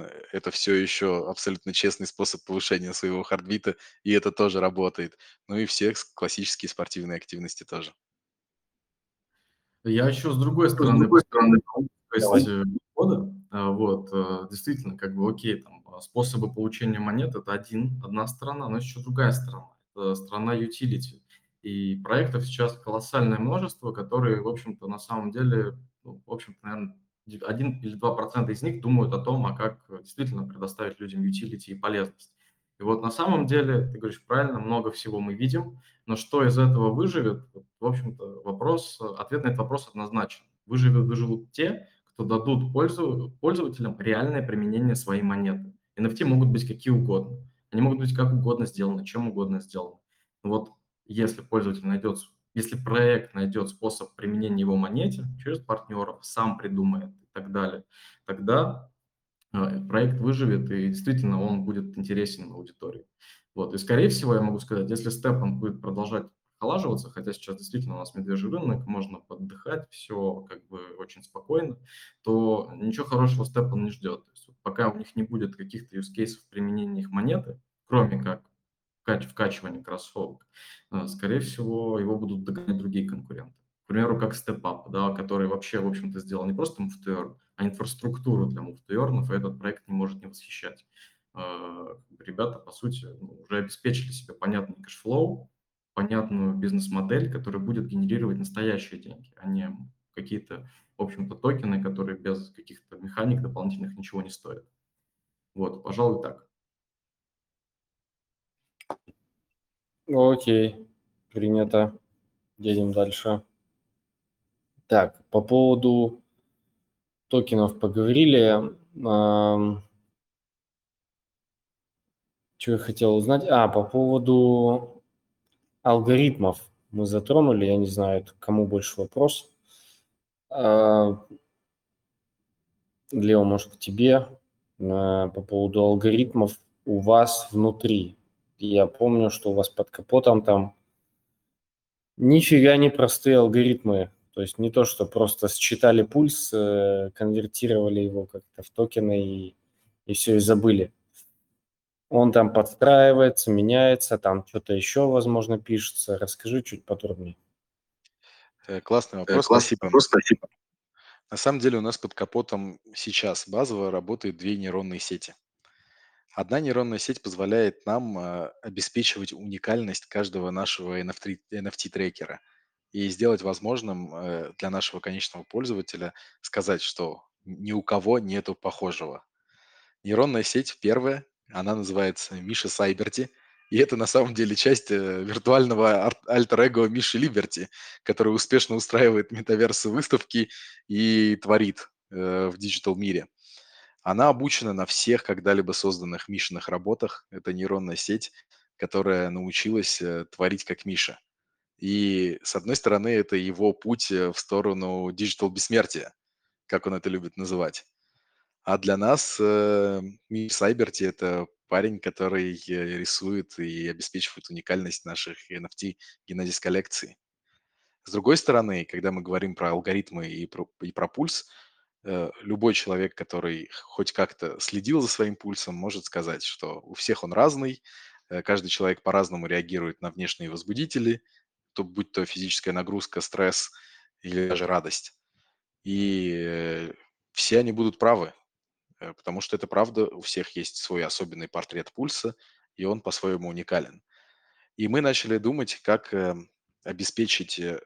э, это все еще абсолютно честный способ повышения своего хардбита, и это тоже работает. Ну и все с классические спортивные активности тоже. Я еще с другой С стороны другой стороны, то есть э, подхода, а, вот, э, действительно, как бы, окей, там, а, способы получения монет– это один, одна сторона, но еще другая сторона, это сторона utility. И проектов сейчас колоссальное множество, которые, в общем-то, на самом деле, ну, в общем-то, наверное, один или два процента из них думают о том, а как э, действительно предоставить людям utility и полезность. И вот на самом деле, ты говоришь правильно, много всего мы видим, но что из этого выживет, в общем-то, вопрос, ответ на этот вопрос однозначен. Выживут, выживут те, кто дадут пользу, пользователям реальное применение своей монеты. NFT могут быть какие угодно. Они могут быть как угодно сделаны, чем угодно сделаны. Но вот если пользователь найдет, если проект найдет способ применения его монете через партнеров, сам придумает и так далее, тогда э, проект выживет, и действительно он будет интересен аудитории. Вот. И, скорее всего, я могу сказать, если степ будет продолжать охлаживаться, хотя сейчас действительно у нас медвежий рынок, можно поддыхать, все как бы очень спокойно, то ничего хорошего степан не ждет. То есть, вот пока у них не будет каких-то use cases применения их монеты, кроме как вкач- вкачивания кроссовок, э, скорее всего, его будут догонять другие конкуренты. К примеру, как STEPN, да, который вообще, в общем-то, сделал не просто move-to-earn, а инфраструктуру для move-to-earn ов, и этот проект не может не восхищать. Э, Ребята, по сути, ну, уже обеспечили себе понятный cash flow, понятную бизнес-модель, которая будет генерировать настоящие деньги, а не какие-то, в общем-то, токены, которые без каких-то механик дополнительных ничего не стоят. Вот, пожалуй, так. Окей, принято. Едем дальше. Так, по поводу токенов поговорили. Что я хотел узнать? А, по поводу алгоритмов мы затронули. Я не знаю, кому больше вопрос. А, Лео, может, к тебе А, по поводу алгоритмов у вас внутри. Я помню, что у вас под капотом там нифига не простые алгоритмы. То есть не то, что просто считали пульс, э, конвертировали его как-то в токены и, и все, и забыли. Он там подстраивается, меняется, там что-то еще, возможно, пишется. Расскажи чуть подробнее. Э, Классный Э, вопрос, спасибо. вопрос, спасибо. На самом деле у нас под капотом сейчас базово работают две нейронные сети. Одна нейронная сеть позволяет нам а, обеспечивать уникальность каждого нашего NFT, NFT-трекера и сделать возможным э, для нашего конечного пользователя сказать, что ни у кого нету похожего. Нейронная сеть первая, она называется Миша Сайберти, и это на самом деле часть э, виртуального альтер-эго Миши Либерти, который успешно устраивает metaverse выставки и творит э, в digital мире. Она обучена на всех когда-либо созданных Мишиных работах. Это нейронная сеть, которая научилась э, творить как Миша. И, с одной стороны, это его путь в сторону digital бессмертия, как он это любит называть. А для нас э, Миша Сайберти – это парень, который э, рисует и обеспечивает уникальность наших NFT Genesis коллекции. С другой стороны, когда мы говорим про алгоритмы и про, и про пульс, э, любой человек, который хоть как-то следил за своим пульсом, может сказать, что у всех он разный, э, каждый человек по-разному реагирует на внешние возбудители, то, будь то физическая нагрузка, стресс или даже радость. И э, все они будут правы, потому что это правда, у всех есть свой особенный портрет пульса, и он по-своему уникален. И мы начали думать, как э, обеспечить э,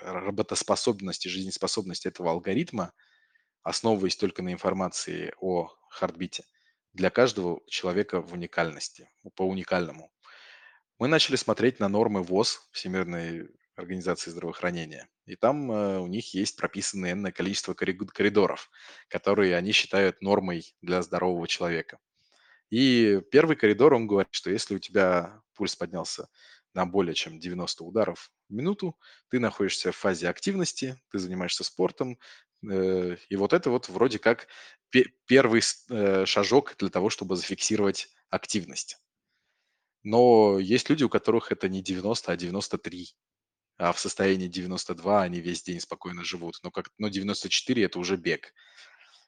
работоспособность и жизнеспособность этого алгоритма, основываясь только на информации о хардбите, для каждого человека в уникальности, по уникальному. Мы начали смотреть на нормы ВОЗ, Всемирной организации здравоохранения, и там э, у них есть прописанное энное количество коридоров, которые они считают нормой для здорового человека. И первый коридор, он говорит, что если у тебя пульс поднялся на более чем 90 ударов в минуту, ты находишься в фазе активности, ты занимаешься спортом, э, и вот это вот вроде как первый э, шажок для того, чтобы зафиксировать активность. Но есть люди, у которых это не 90, а 93, а в состоянии 92 они весь день спокойно живут. Но, как, но 94 – это уже бег.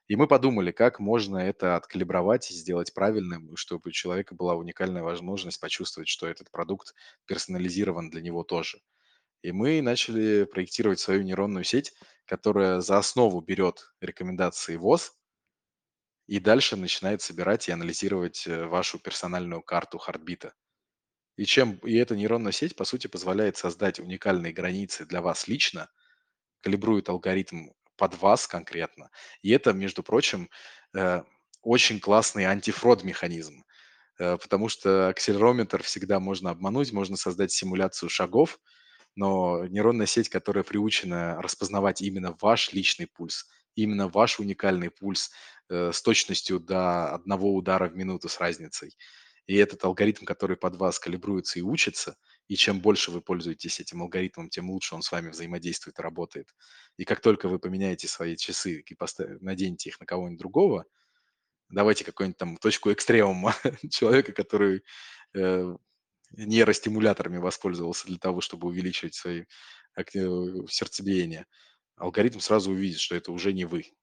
И мы подумали, как можно это откалибровать и сделать правильным, чтобы у человека была уникальная возможность почувствовать, что этот продукт персонализирован для него тоже. И мы начали проектировать свою нейронную сеть, которая за основу берет рекомендации ВОЗ и дальше начинает собирать и анализировать э, вашу персональную карту хардбита. И чем и эта нейронная сеть, по сути, позволяет создать уникальные границы для вас лично, калибрует алгоритм под вас конкретно. И это, между прочим, э, очень классный антифрод механизм, э, потому что акселерометр всегда можно обмануть, можно создать симуляцию шагов, но нейронная сеть, которая приучена распознавать именно ваш личный пульс, именно ваш уникальный пульс э, с точностью до одного удара в минуту с разницей, и этот алгоритм, который под вас калибруется и учится – и чем больше вы пользуетесь этим алгоритмом, тем лучше он с вами взаимодействует и работает. И как только вы поменяете свои часы и поставите, наденете их на кого-нибудь другого, давайте какую-нибудь там точку экстремума человека, который э, нейростимуляторами воспользовался для того, чтобы увеличивать свои сердцебиение, алгоритм сразу увидит, что это уже не вы.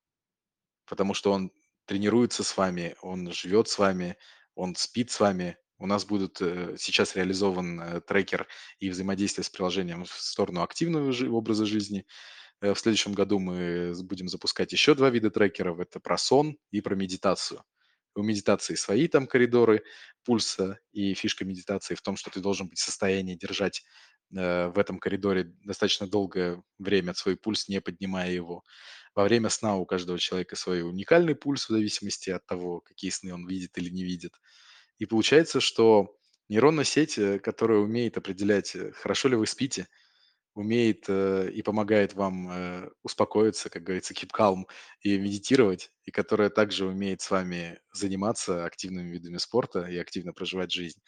Потому что он тренируется с вами, он живет с вами, он спит с вами, у нас будет э, сейчас реализован э, трекер и взаимодействие с приложением в сторону активного образа жизни. Э, в следующем году мы будем запускать еще два вида трекеров. Это про сон и про медитацию. У медитации свои там коридоры пульса, и фишка медитации в том, что ты должен быть в состоянии держать в этом коридоре достаточно долгое время свой пульс, не поднимая его. Во время сна у каждого человека свой уникальный пульс в зависимости от того, какие сны он видит или не видит. И получается, что нейронная сеть, э, которая умеет определять, э, хорошо ли вы спите, умеет э, и помогает вам э, успокоиться, как говорится, keep calm, и медитировать, и которая также умеет с вами заниматься активными видами спорта и активно проживать жизнь,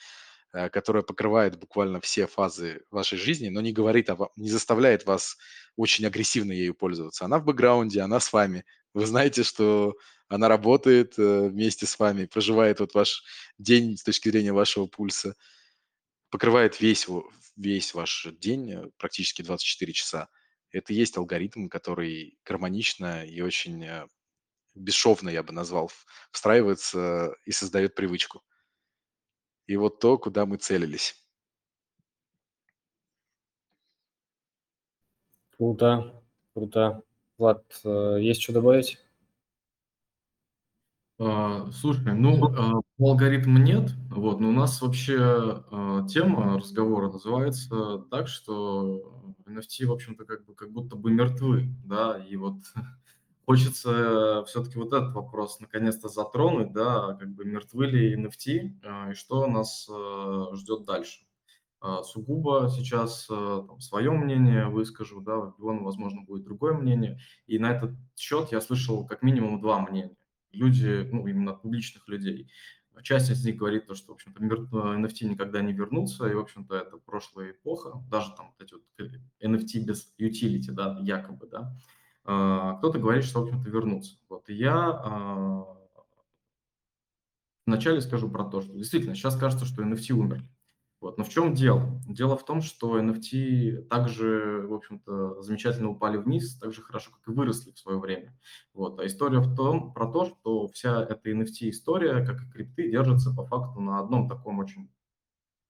которая покрывает буквально все фазы вашей жизни, но не говорит о вам, не заставляет вас очень агрессивно ею пользоваться. Она в бэкграунде, она с вами. Вы знаете, что она работает э, вместе с вами, проживает вот ваш день с точки зрения вашего пульса, покрывает весь, весь ваш день, э, практически 24 часа. Это и есть алгоритм, который гармонично и очень э, бесшовно, я бы назвал, встраивается и создает привычку. И вот то, куда мы целились. Круто, круто. Влад, есть что добавить? А, слушай, ну, а, алгоритма нет, вот, но у нас вообще а, тема разговора называется так, что NFT, в общем-то, как бы как будто бы мертвы, да, и вот хочется все-таки вот этот вопрос наконец-то затронуть, да, как бы мертвы ли NFT и что нас ждет дальше. Сугубо сейчас там, свое мнение выскажу, да, у возможно, будет другое мнение, и на этот счет я слышал как минимум два мнения люди, ну, именно публичных людей. часть из них говорит то, что, в общем-то, NFT никогда не вернутся, и, в общем-то, это прошлая эпоха, даже там вот эти вот NFT без utility, да, якобы, да. Кто-то говорит, что, в общем-то, вернутся. Вот, я вначале скажу про то, что действительно сейчас кажется, что NFT умерли. Вот. Но в чем дело? Дело в том, что NFT также, в общем-то, замечательно упали вниз, так же хорошо, как и выросли в свое время. Вот. А история в том, про то, что вся эта NFT-история, как и крипты, держится по факту на одном таком очень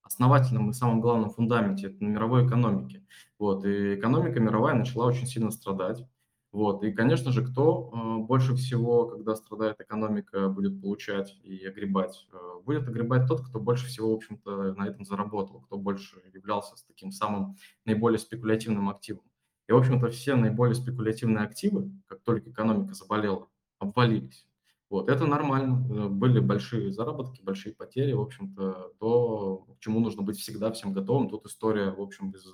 основательном и самом главном фундаменте, это на мировой экономике. Вот. И экономика мировая начала очень сильно страдать. Вот. И, конечно же, кто э, больше всего, когда страдает экономика, будет получать и огребать? Э, будет огребать тот, кто больше всего, в общем-то, на этом заработал, кто больше являлся с таким самым наиболее спекулятивным активом. И, в общем-то, все наиболее спекулятивные активы, как только экономика заболела, обвалились. Вот, это нормально. Э, были большие заработки, большие потери, в общем-то, то, к чему нужно быть всегда всем готовым. Тут история, в общем, без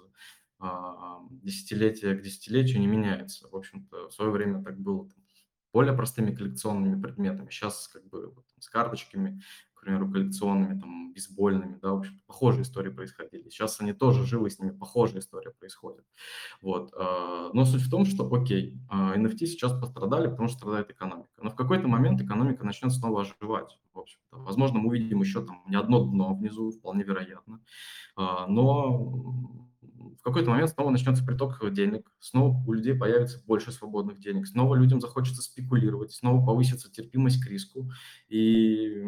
десятилетия к десятилетию не меняется. В общем-то, в свое время так было там, более простыми коллекционными предметами. Сейчас как бы вот, с карточками, к примеру, коллекционными, там, бейсбольными, да, в общем похожие истории происходили. Сейчас они тоже живы, с ними похожая история происходит. Вот. А, но суть в том, что, окей, NFT а, сейчас пострадали, потому что страдает экономика. Но в какой-то момент экономика начнет снова оживать. В общем-то. Возможно, мы увидим еще там не одно дно внизу, вполне вероятно. Но в какой-то момент снова начнется приток денег, снова у людей появится больше свободных денег, снова людям захочется спекулировать, снова повысится терпимость к риску, и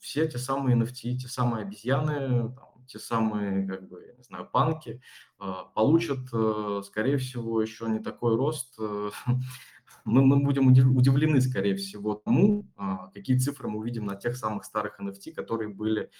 все те самые NFT, те самые обезьяны, там, те самые, как бы, я не знаю, панки а, получат, э, скорее всего, еще не такой рост, э, мы, мы будем удивлены, скорее всего, тому, а, какие цифры мы увидим на тех самых старых NFT, которые были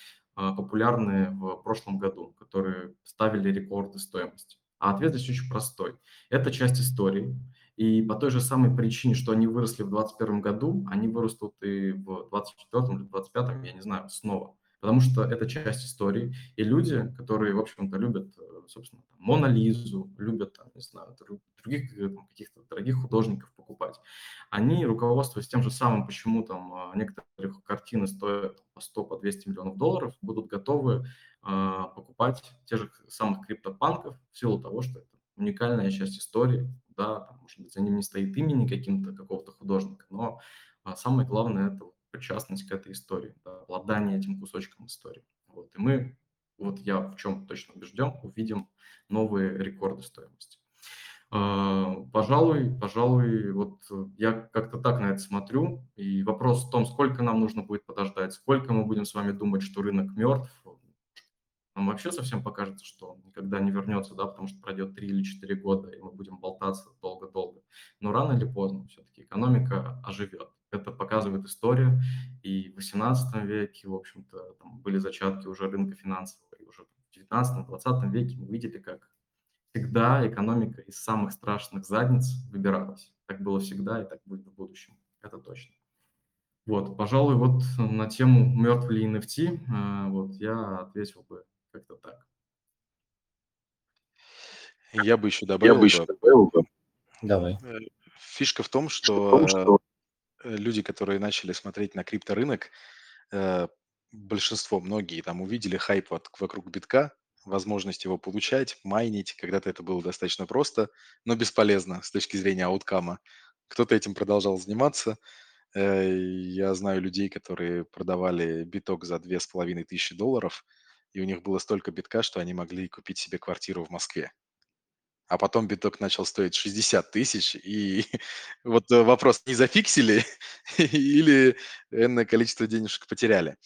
а, популярны в прошлом году, которые ставили рекорды стоимости? А ответ здесь очень простой. Это часть истории. И по той же самой причине, что они выросли в 2021 году, они вырастут и в 2024 или 2025, я не знаю, снова потому что это часть истории. И люди, которые, в общем-то, любят, э, собственно, там, Мона любят, там, не знаю, других э, там, каких-то дорогих художников покупать, они, руководствуясь тем же самым, почему там а, некоторые картины стоят по 100, по 200 миллионов долларов, будут готовы э, покупать тех же самых криптопанков в силу того, что это уникальная часть истории, да, там, может быть, за ним не стоит имени каким-то какого-то художника, но а, самое главное это причастность к этой истории, да, обладание этим кусочком истории. Вот. И мы, вот я в чем точно убежден, увидим новые рекорды стоимости. А, пожалуй, пожалуй, вот я как-то так на это смотрю. И вопрос в том, сколько нам нужно будет подождать, сколько мы будем с вами думать, что рынок мертв, нам вообще совсем покажется, что он никогда не вернется, да, потому что пройдет 3 или 4 года, и мы будем болтаться долго-долго. Но рано или поздно все-таки экономика оживет. Это показывает история. И в 18 веке, в общем-то, там были зачатки уже рынка финансового. И уже в 19-20 веке мы видели, как всегда экономика из самых страшных задниц выбиралась. Так было всегда и так будет в будущем. Это точно. Вот, пожалуй, вот на тему мертв ли NFT, э, вот я ответил бы как-то так. Я бы еще добавил, Я бы еще добавил бы. Давай. Э, фишка в том, что, в том, что... Э, люди, которые начали смотреть на крипторынок, э, большинство, многие там увидели хайп вот вокруг битка, возможность его получать, майнить. Когда-то это было достаточно просто, но бесполезно с точки зрения ауткама. Кто-то этим продолжал заниматься. Я знаю людей, которые продавали биток за две с половиной тысячи долларов – и у них было столько битка, что они могли купить себе квартиру в Москве. А потом биток начал стоить 60 тысяч, и вот э, вопрос, не зафиксили или энное количество денежек потеряли?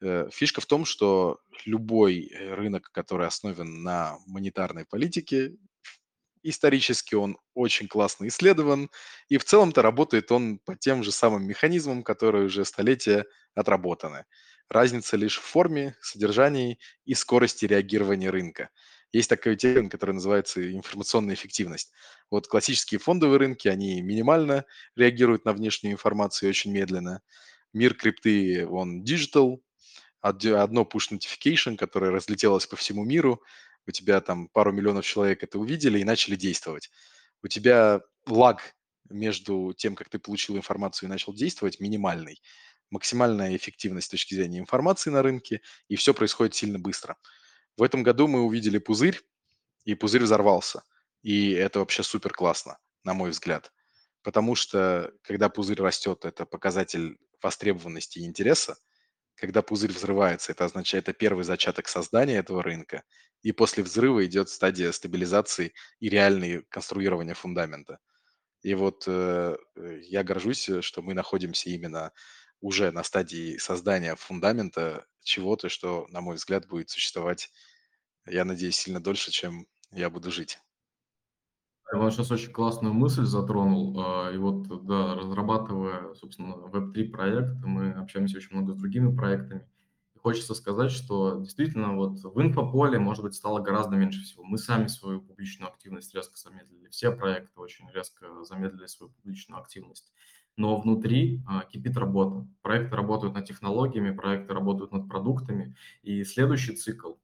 Э, фишка в том, что любой э, рынок, который основан на монетарной политике, исторически он очень классно исследован, и в целом-то работает он по тем же самым механизмам, которые уже столетия отработаны. Разница лишь в форме, содержании и скорости реагирования рынка. Есть такой термин, который называется информационная эффективность. Вот классические фондовые рынки, они минимально реагируют на внешнюю информацию очень медленно. Мир крипты, он digital, одно push notification, которое разлетелось по всему миру, у тебя там пару миллионов человек это увидели и начали действовать. У тебя лаг между тем, как ты получил информацию и начал действовать, минимальный. максимальная эффективность с точки зрения информации на рынке, и все происходит сильно быстро. В этом году мы увидели пузырь, и пузырь взорвался. И это вообще супер классно, на мой взгляд. Потому что когда пузырь растет, это показатель востребованности и интереса. Когда пузырь взрывается, это означает, это первый зачаток создания этого рынка. И после взрыва идет стадия стабилизации и реальное конструирование фундамента. И вот э, я горжусь, э, что мы находимся именно уже на стадии создания фундамента чего-то, что, на мой взгляд, будет существовать, я надеюсь, сильно дольше, чем я буду жить. Он сейчас очень классную мысль затронул. а, И вот, да, разрабатывая, собственно, Web3 проект, мы общаемся очень много с другими проектами. Хочется сказать, что действительно вот в инфополе, может быть, стало гораздо меньше всего. Мы сами свою публичную активность резко замедлили. Все проекты очень резко замедлили свою публичную активность. Но внутри а, кипит работа. Проекты работают над технологиями, проекты работают над продуктами. И следующий цикл,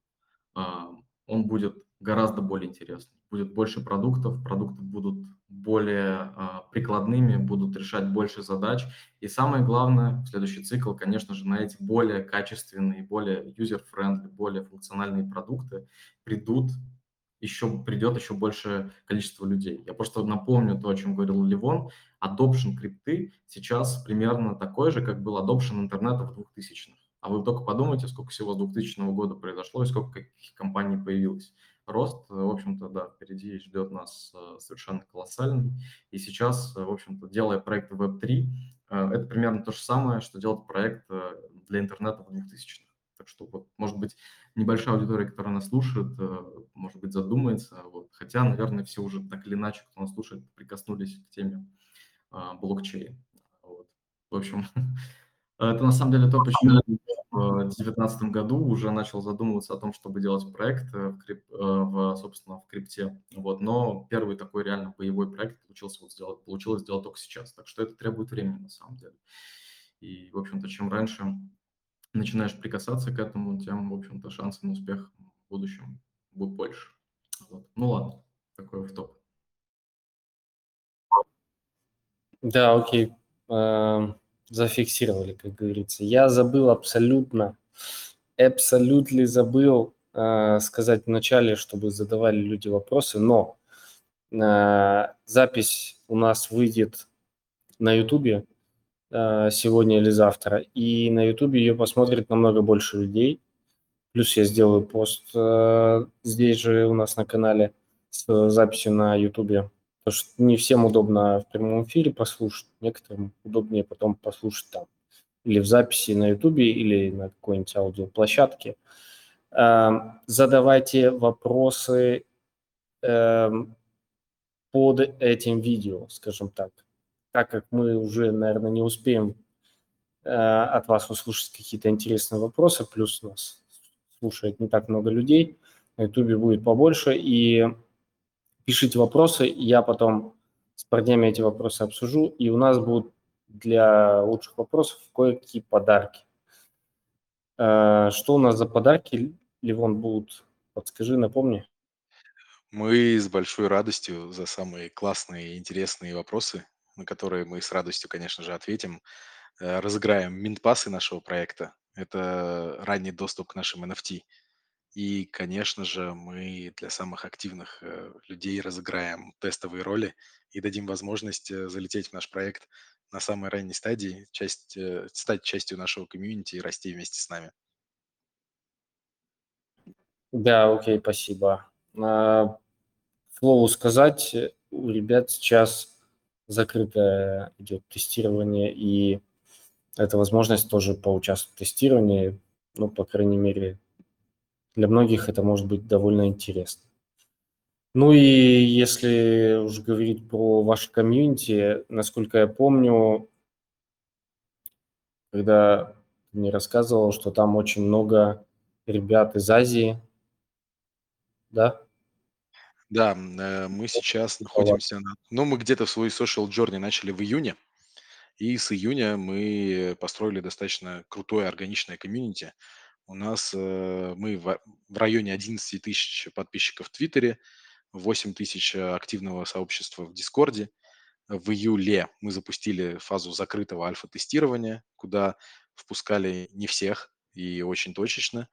а, он будет гораздо более интересный будет больше продуктов, продукты будут более а, прикладными, будут решать больше задач. И самое главное, следующий цикл, конечно же, на эти более качественные, более user-friendly, более функциональные продукты придут еще придет еще большее количество людей. Я просто напомню то, о чем говорил Ливон. Adoption крипты сейчас примерно такой же, как был adoption интернета в 2000-х. А вы только подумайте, сколько всего с 2000 года произошло и сколько каких компаний появилось рост, в общем-то, да, впереди ждет нас э, совершенно колоссальный. И сейчас, э, в общем-то, делая проект Web3, э, это примерно то же самое, что делать проект для интернета в 2000-х. Так что, вот, может быть, небольшая аудитория, которая нас слушает, может быть, задумается. Вот. Хотя, наверное, все уже так или иначе, кто нас слушает, прикоснулись к теме блокчейн. Вот. В общем, это на самом деле то, почему в 2019 году уже начал задумываться о том, чтобы делать проект э, в, крип, э, в, собственно, в крипте. Вот. Но первый такой реально боевой проект получился вот сделать, получилось сделать только сейчас. Так что это требует времени на самом деле. И, в общем-то, чем раньше начинаешь прикасаться к этому, тем, в общем-то, шансы на успех в будущем будут больше. Вот. Ну ладно, такой в топ. Да, окей. Эм, зафиксировали, как говорится. Я забыл абсолютно, абсолютно забыл э, сказать вначале, чтобы задавали люди вопросы, но э, запись у нас выйдет на Ютубе сегодня или завтра, и на Ютубе ее посмотрит намного больше людей. Плюс я сделаю пост э, здесь же у нас на канале с записью на Ютубе Потому что не всем удобно в прямом эфире послушать, некоторым удобнее потом послушать там или в записи на Ютубе, или на какой-нибудь аудиоплощадке. Эм, задавайте вопросы эм, под этим видео, скажем так. Так как мы уже, наверное, не успеем э, от вас услышать какие-то интересные вопросы, плюс нас слушает не так много людей, на Ютубе будет побольше, и пишите вопросы, я потом с парнями эти вопросы обсужу, и у нас будут для лучших вопросов кое-какие подарки. Э, что у нас за подарки, Ливон, будут? Подскажи, напомни. Мы с большой радостью за самые классные и интересные вопросы, на которые мы с радостью, конечно же, ответим, э, разыграем минтпасы нашего проекта. Это ранний доступ к нашим NFT. И, конечно же, мы для самых активных э, людей разыграем тестовые роли и дадим возможность э, залететь в наш проект на самой ранней стадии, часть, стать частью нашего комьюнити и расти вместе с нами. Да, окей, спасибо. А, слову сказать, у ребят сейчас закрытое идет тестирование, и это возможность тоже поучаствовать в тестировании, ну, по крайней мере, для многих это может быть довольно интересно. Ну и если уж говорить про ваше комьюнити, насколько я помню, когда мне рассказывал, что там очень много ребят из Азии, да? Да, э, мы сейчас находимся на... Ну, мы где-то в свой social journey начали в июне, и с июня мы построили достаточно крутое органичное комьюнити. У нас э, мы в, в районе 11 тысяч подписчиков в Твиттере, 8 тысяч активного сообщества в Дискорде. в июле мы запустили фазу закрытого альфа-тестирования, куда впускали не всех и очень точечно.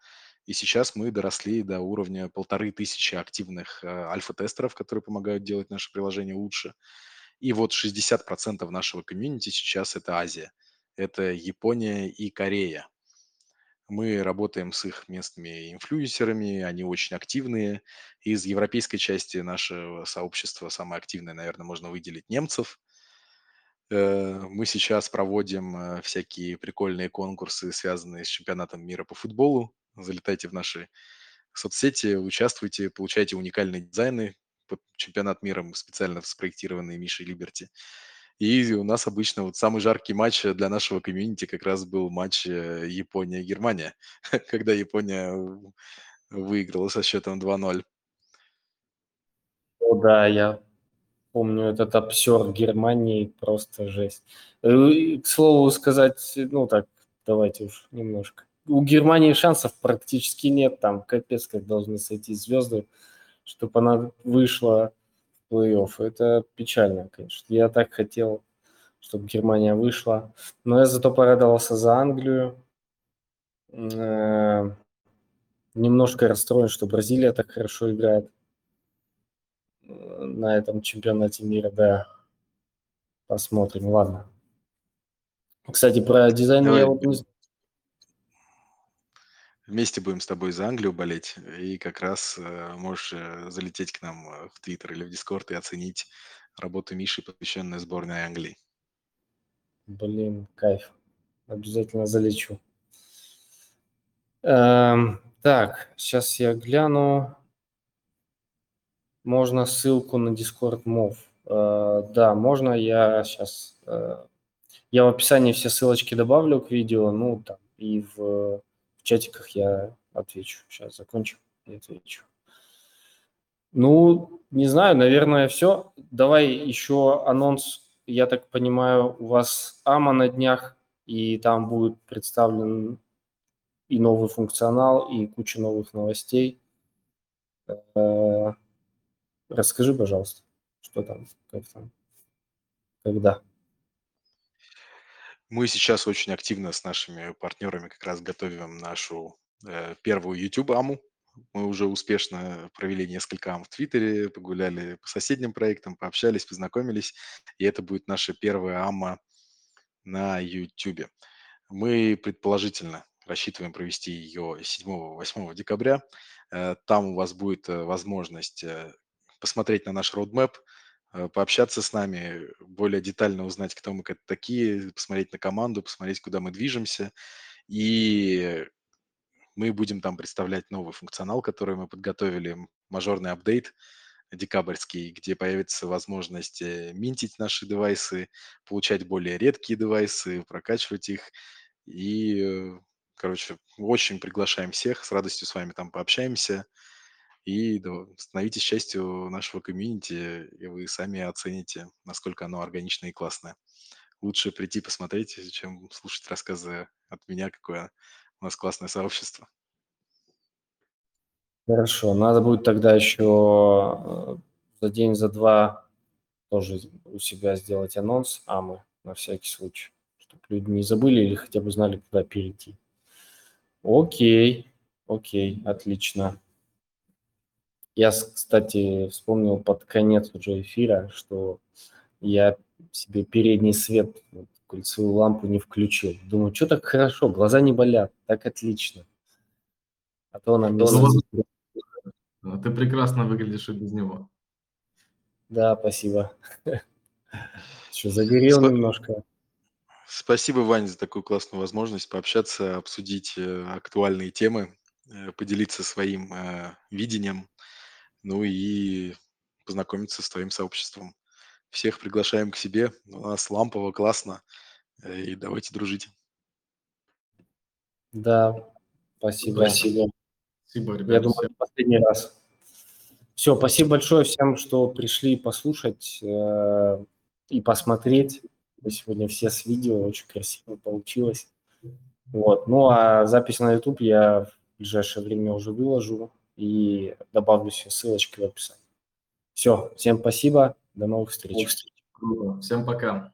И сейчас мы доросли до уровня полторы тысячи активных э, альфа-тестеров, которые помогают делать наше приложение лучше. И вот 60% нашего комьюнити сейчас это Азия. Это Япония и Корея. Мы работаем с их местными инфлюенсерами, они очень активные. Из европейской части нашего сообщества самое активное, наверное, можно выделить немцев. Э, мы сейчас проводим э, всякие прикольные конкурсы, связанные с чемпионатом мира по футболу. Залетайте в наши соцсети, участвуйте, получайте уникальные дизайны. Под чемпионат мира специально спроектированные Мишей Либерти. И у нас обычно вот самый жаркий матч для нашего комьюнити как раз был матч э, Япония-Германия, когда Япония выиграла со счетом 2-0. О, да, я помню этот обсер Германии, просто жесть. Э, к слову сказать, ну так, давайте уж немножко. У Германии шансов практически нет, там капец, как должны сойти звезды, чтобы она вышла плей-офф. Это печально, конечно. Я так хотел, чтобы Германия вышла. Но я зато порадовался за Англию. Э, немножко расстроен, что Бразилия так хорошо играет э, на этом чемпионате мира, да. Посмотрим, ладно. Кстати, про дизайн Давай. я вот не Вместе будем с тобой за Англию болеть, и как раз э, можешь э, залететь к нам э, в Твиттер или в Дискорд и оценить работу Миши, посвященную сборной Англии. Блин, кайф. Обязательно залечу. Эм, так, сейчас я гляну. Можно ссылку на Discord Move. Э, да, можно. Я сейчас... Э, я в описании все ссылочки добавлю к видео, ну, там, и в в чатиках я отвечу. Сейчас закончу и отвечу. Ну, не знаю, наверное, все. Давай еще анонс. Я так понимаю, у вас АМА на днях, и там будет представлен и новый функционал, и куча новых новостей. Э, расскажи, пожалуйста, что там, как там, когда. Мы сейчас очень активно с нашими партнерами как раз готовим нашу э, первую YouTube-аму. Мы уже успешно провели несколько ам в Твиттере, погуляли по соседним проектам, пообщались, познакомились. И это будет наша первая ама на YouTube. Мы предположительно рассчитываем провести ее 7-8 декабря. Э, там у вас будет э, возможность э, посмотреть на наш roadmap, Э, пообщаться с нами, более детально узнать, кто мы такие, посмотреть на команду, посмотреть, куда мы движемся. И мы будем там представлять новый функционал, который мы подготовили, мажорный апдейт декабрьский, где появится возможность э, минтить наши девайсы, получать более редкие девайсы, прокачивать их. И, э, короче, очень приглашаем всех, с радостью с вами там пообщаемся и становитесь частью нашего комьюнити, и вы сами оцените, насколько оно органичное и классное. Лучше прийти посмотреть, чем слушать рассказы от меня, какое у нас классное сообщество. Хорошо, надо будет тогда еще э, за день, за два тоже у себя сделать анонс АМы на всякий случай, чтобы люди не забыли или хотя бы знали, куда перейти. Окей, окей, отлично. Я, кстати, вспомнил под конец уже эфира, что я себе передний свет, кольцевую лампу не включил. Думаю, что так хорошо, глаза не болят, так отлично. А то она мне... Ну, ты прекрасно выглядишь и без него. Да, спасибо. Что, загорел Сп... немножко. Спасибо, Вань, за такую классную возможность пообщаться, обсудить э, актуальные темы, э, поделиться своим э, видением ну и познакомиться с твоим сообществом. Всех приглашаем к себе. У нас лампово, классно. И давайте дружить. Да, спасибо. Спасибо. Спасибо, ребята. Я думаю, последний раз. Все, спасибо большое всем, что пришли послушать э, и посмотреть. Мы сегодня все с видео, очень красиво получилось. Вот. Ну а запись на YouTube я в ближайшее время уже выложу и добавлю все ссылочки в описании. Все, всем спасибо, до новых встреч. Всем пока.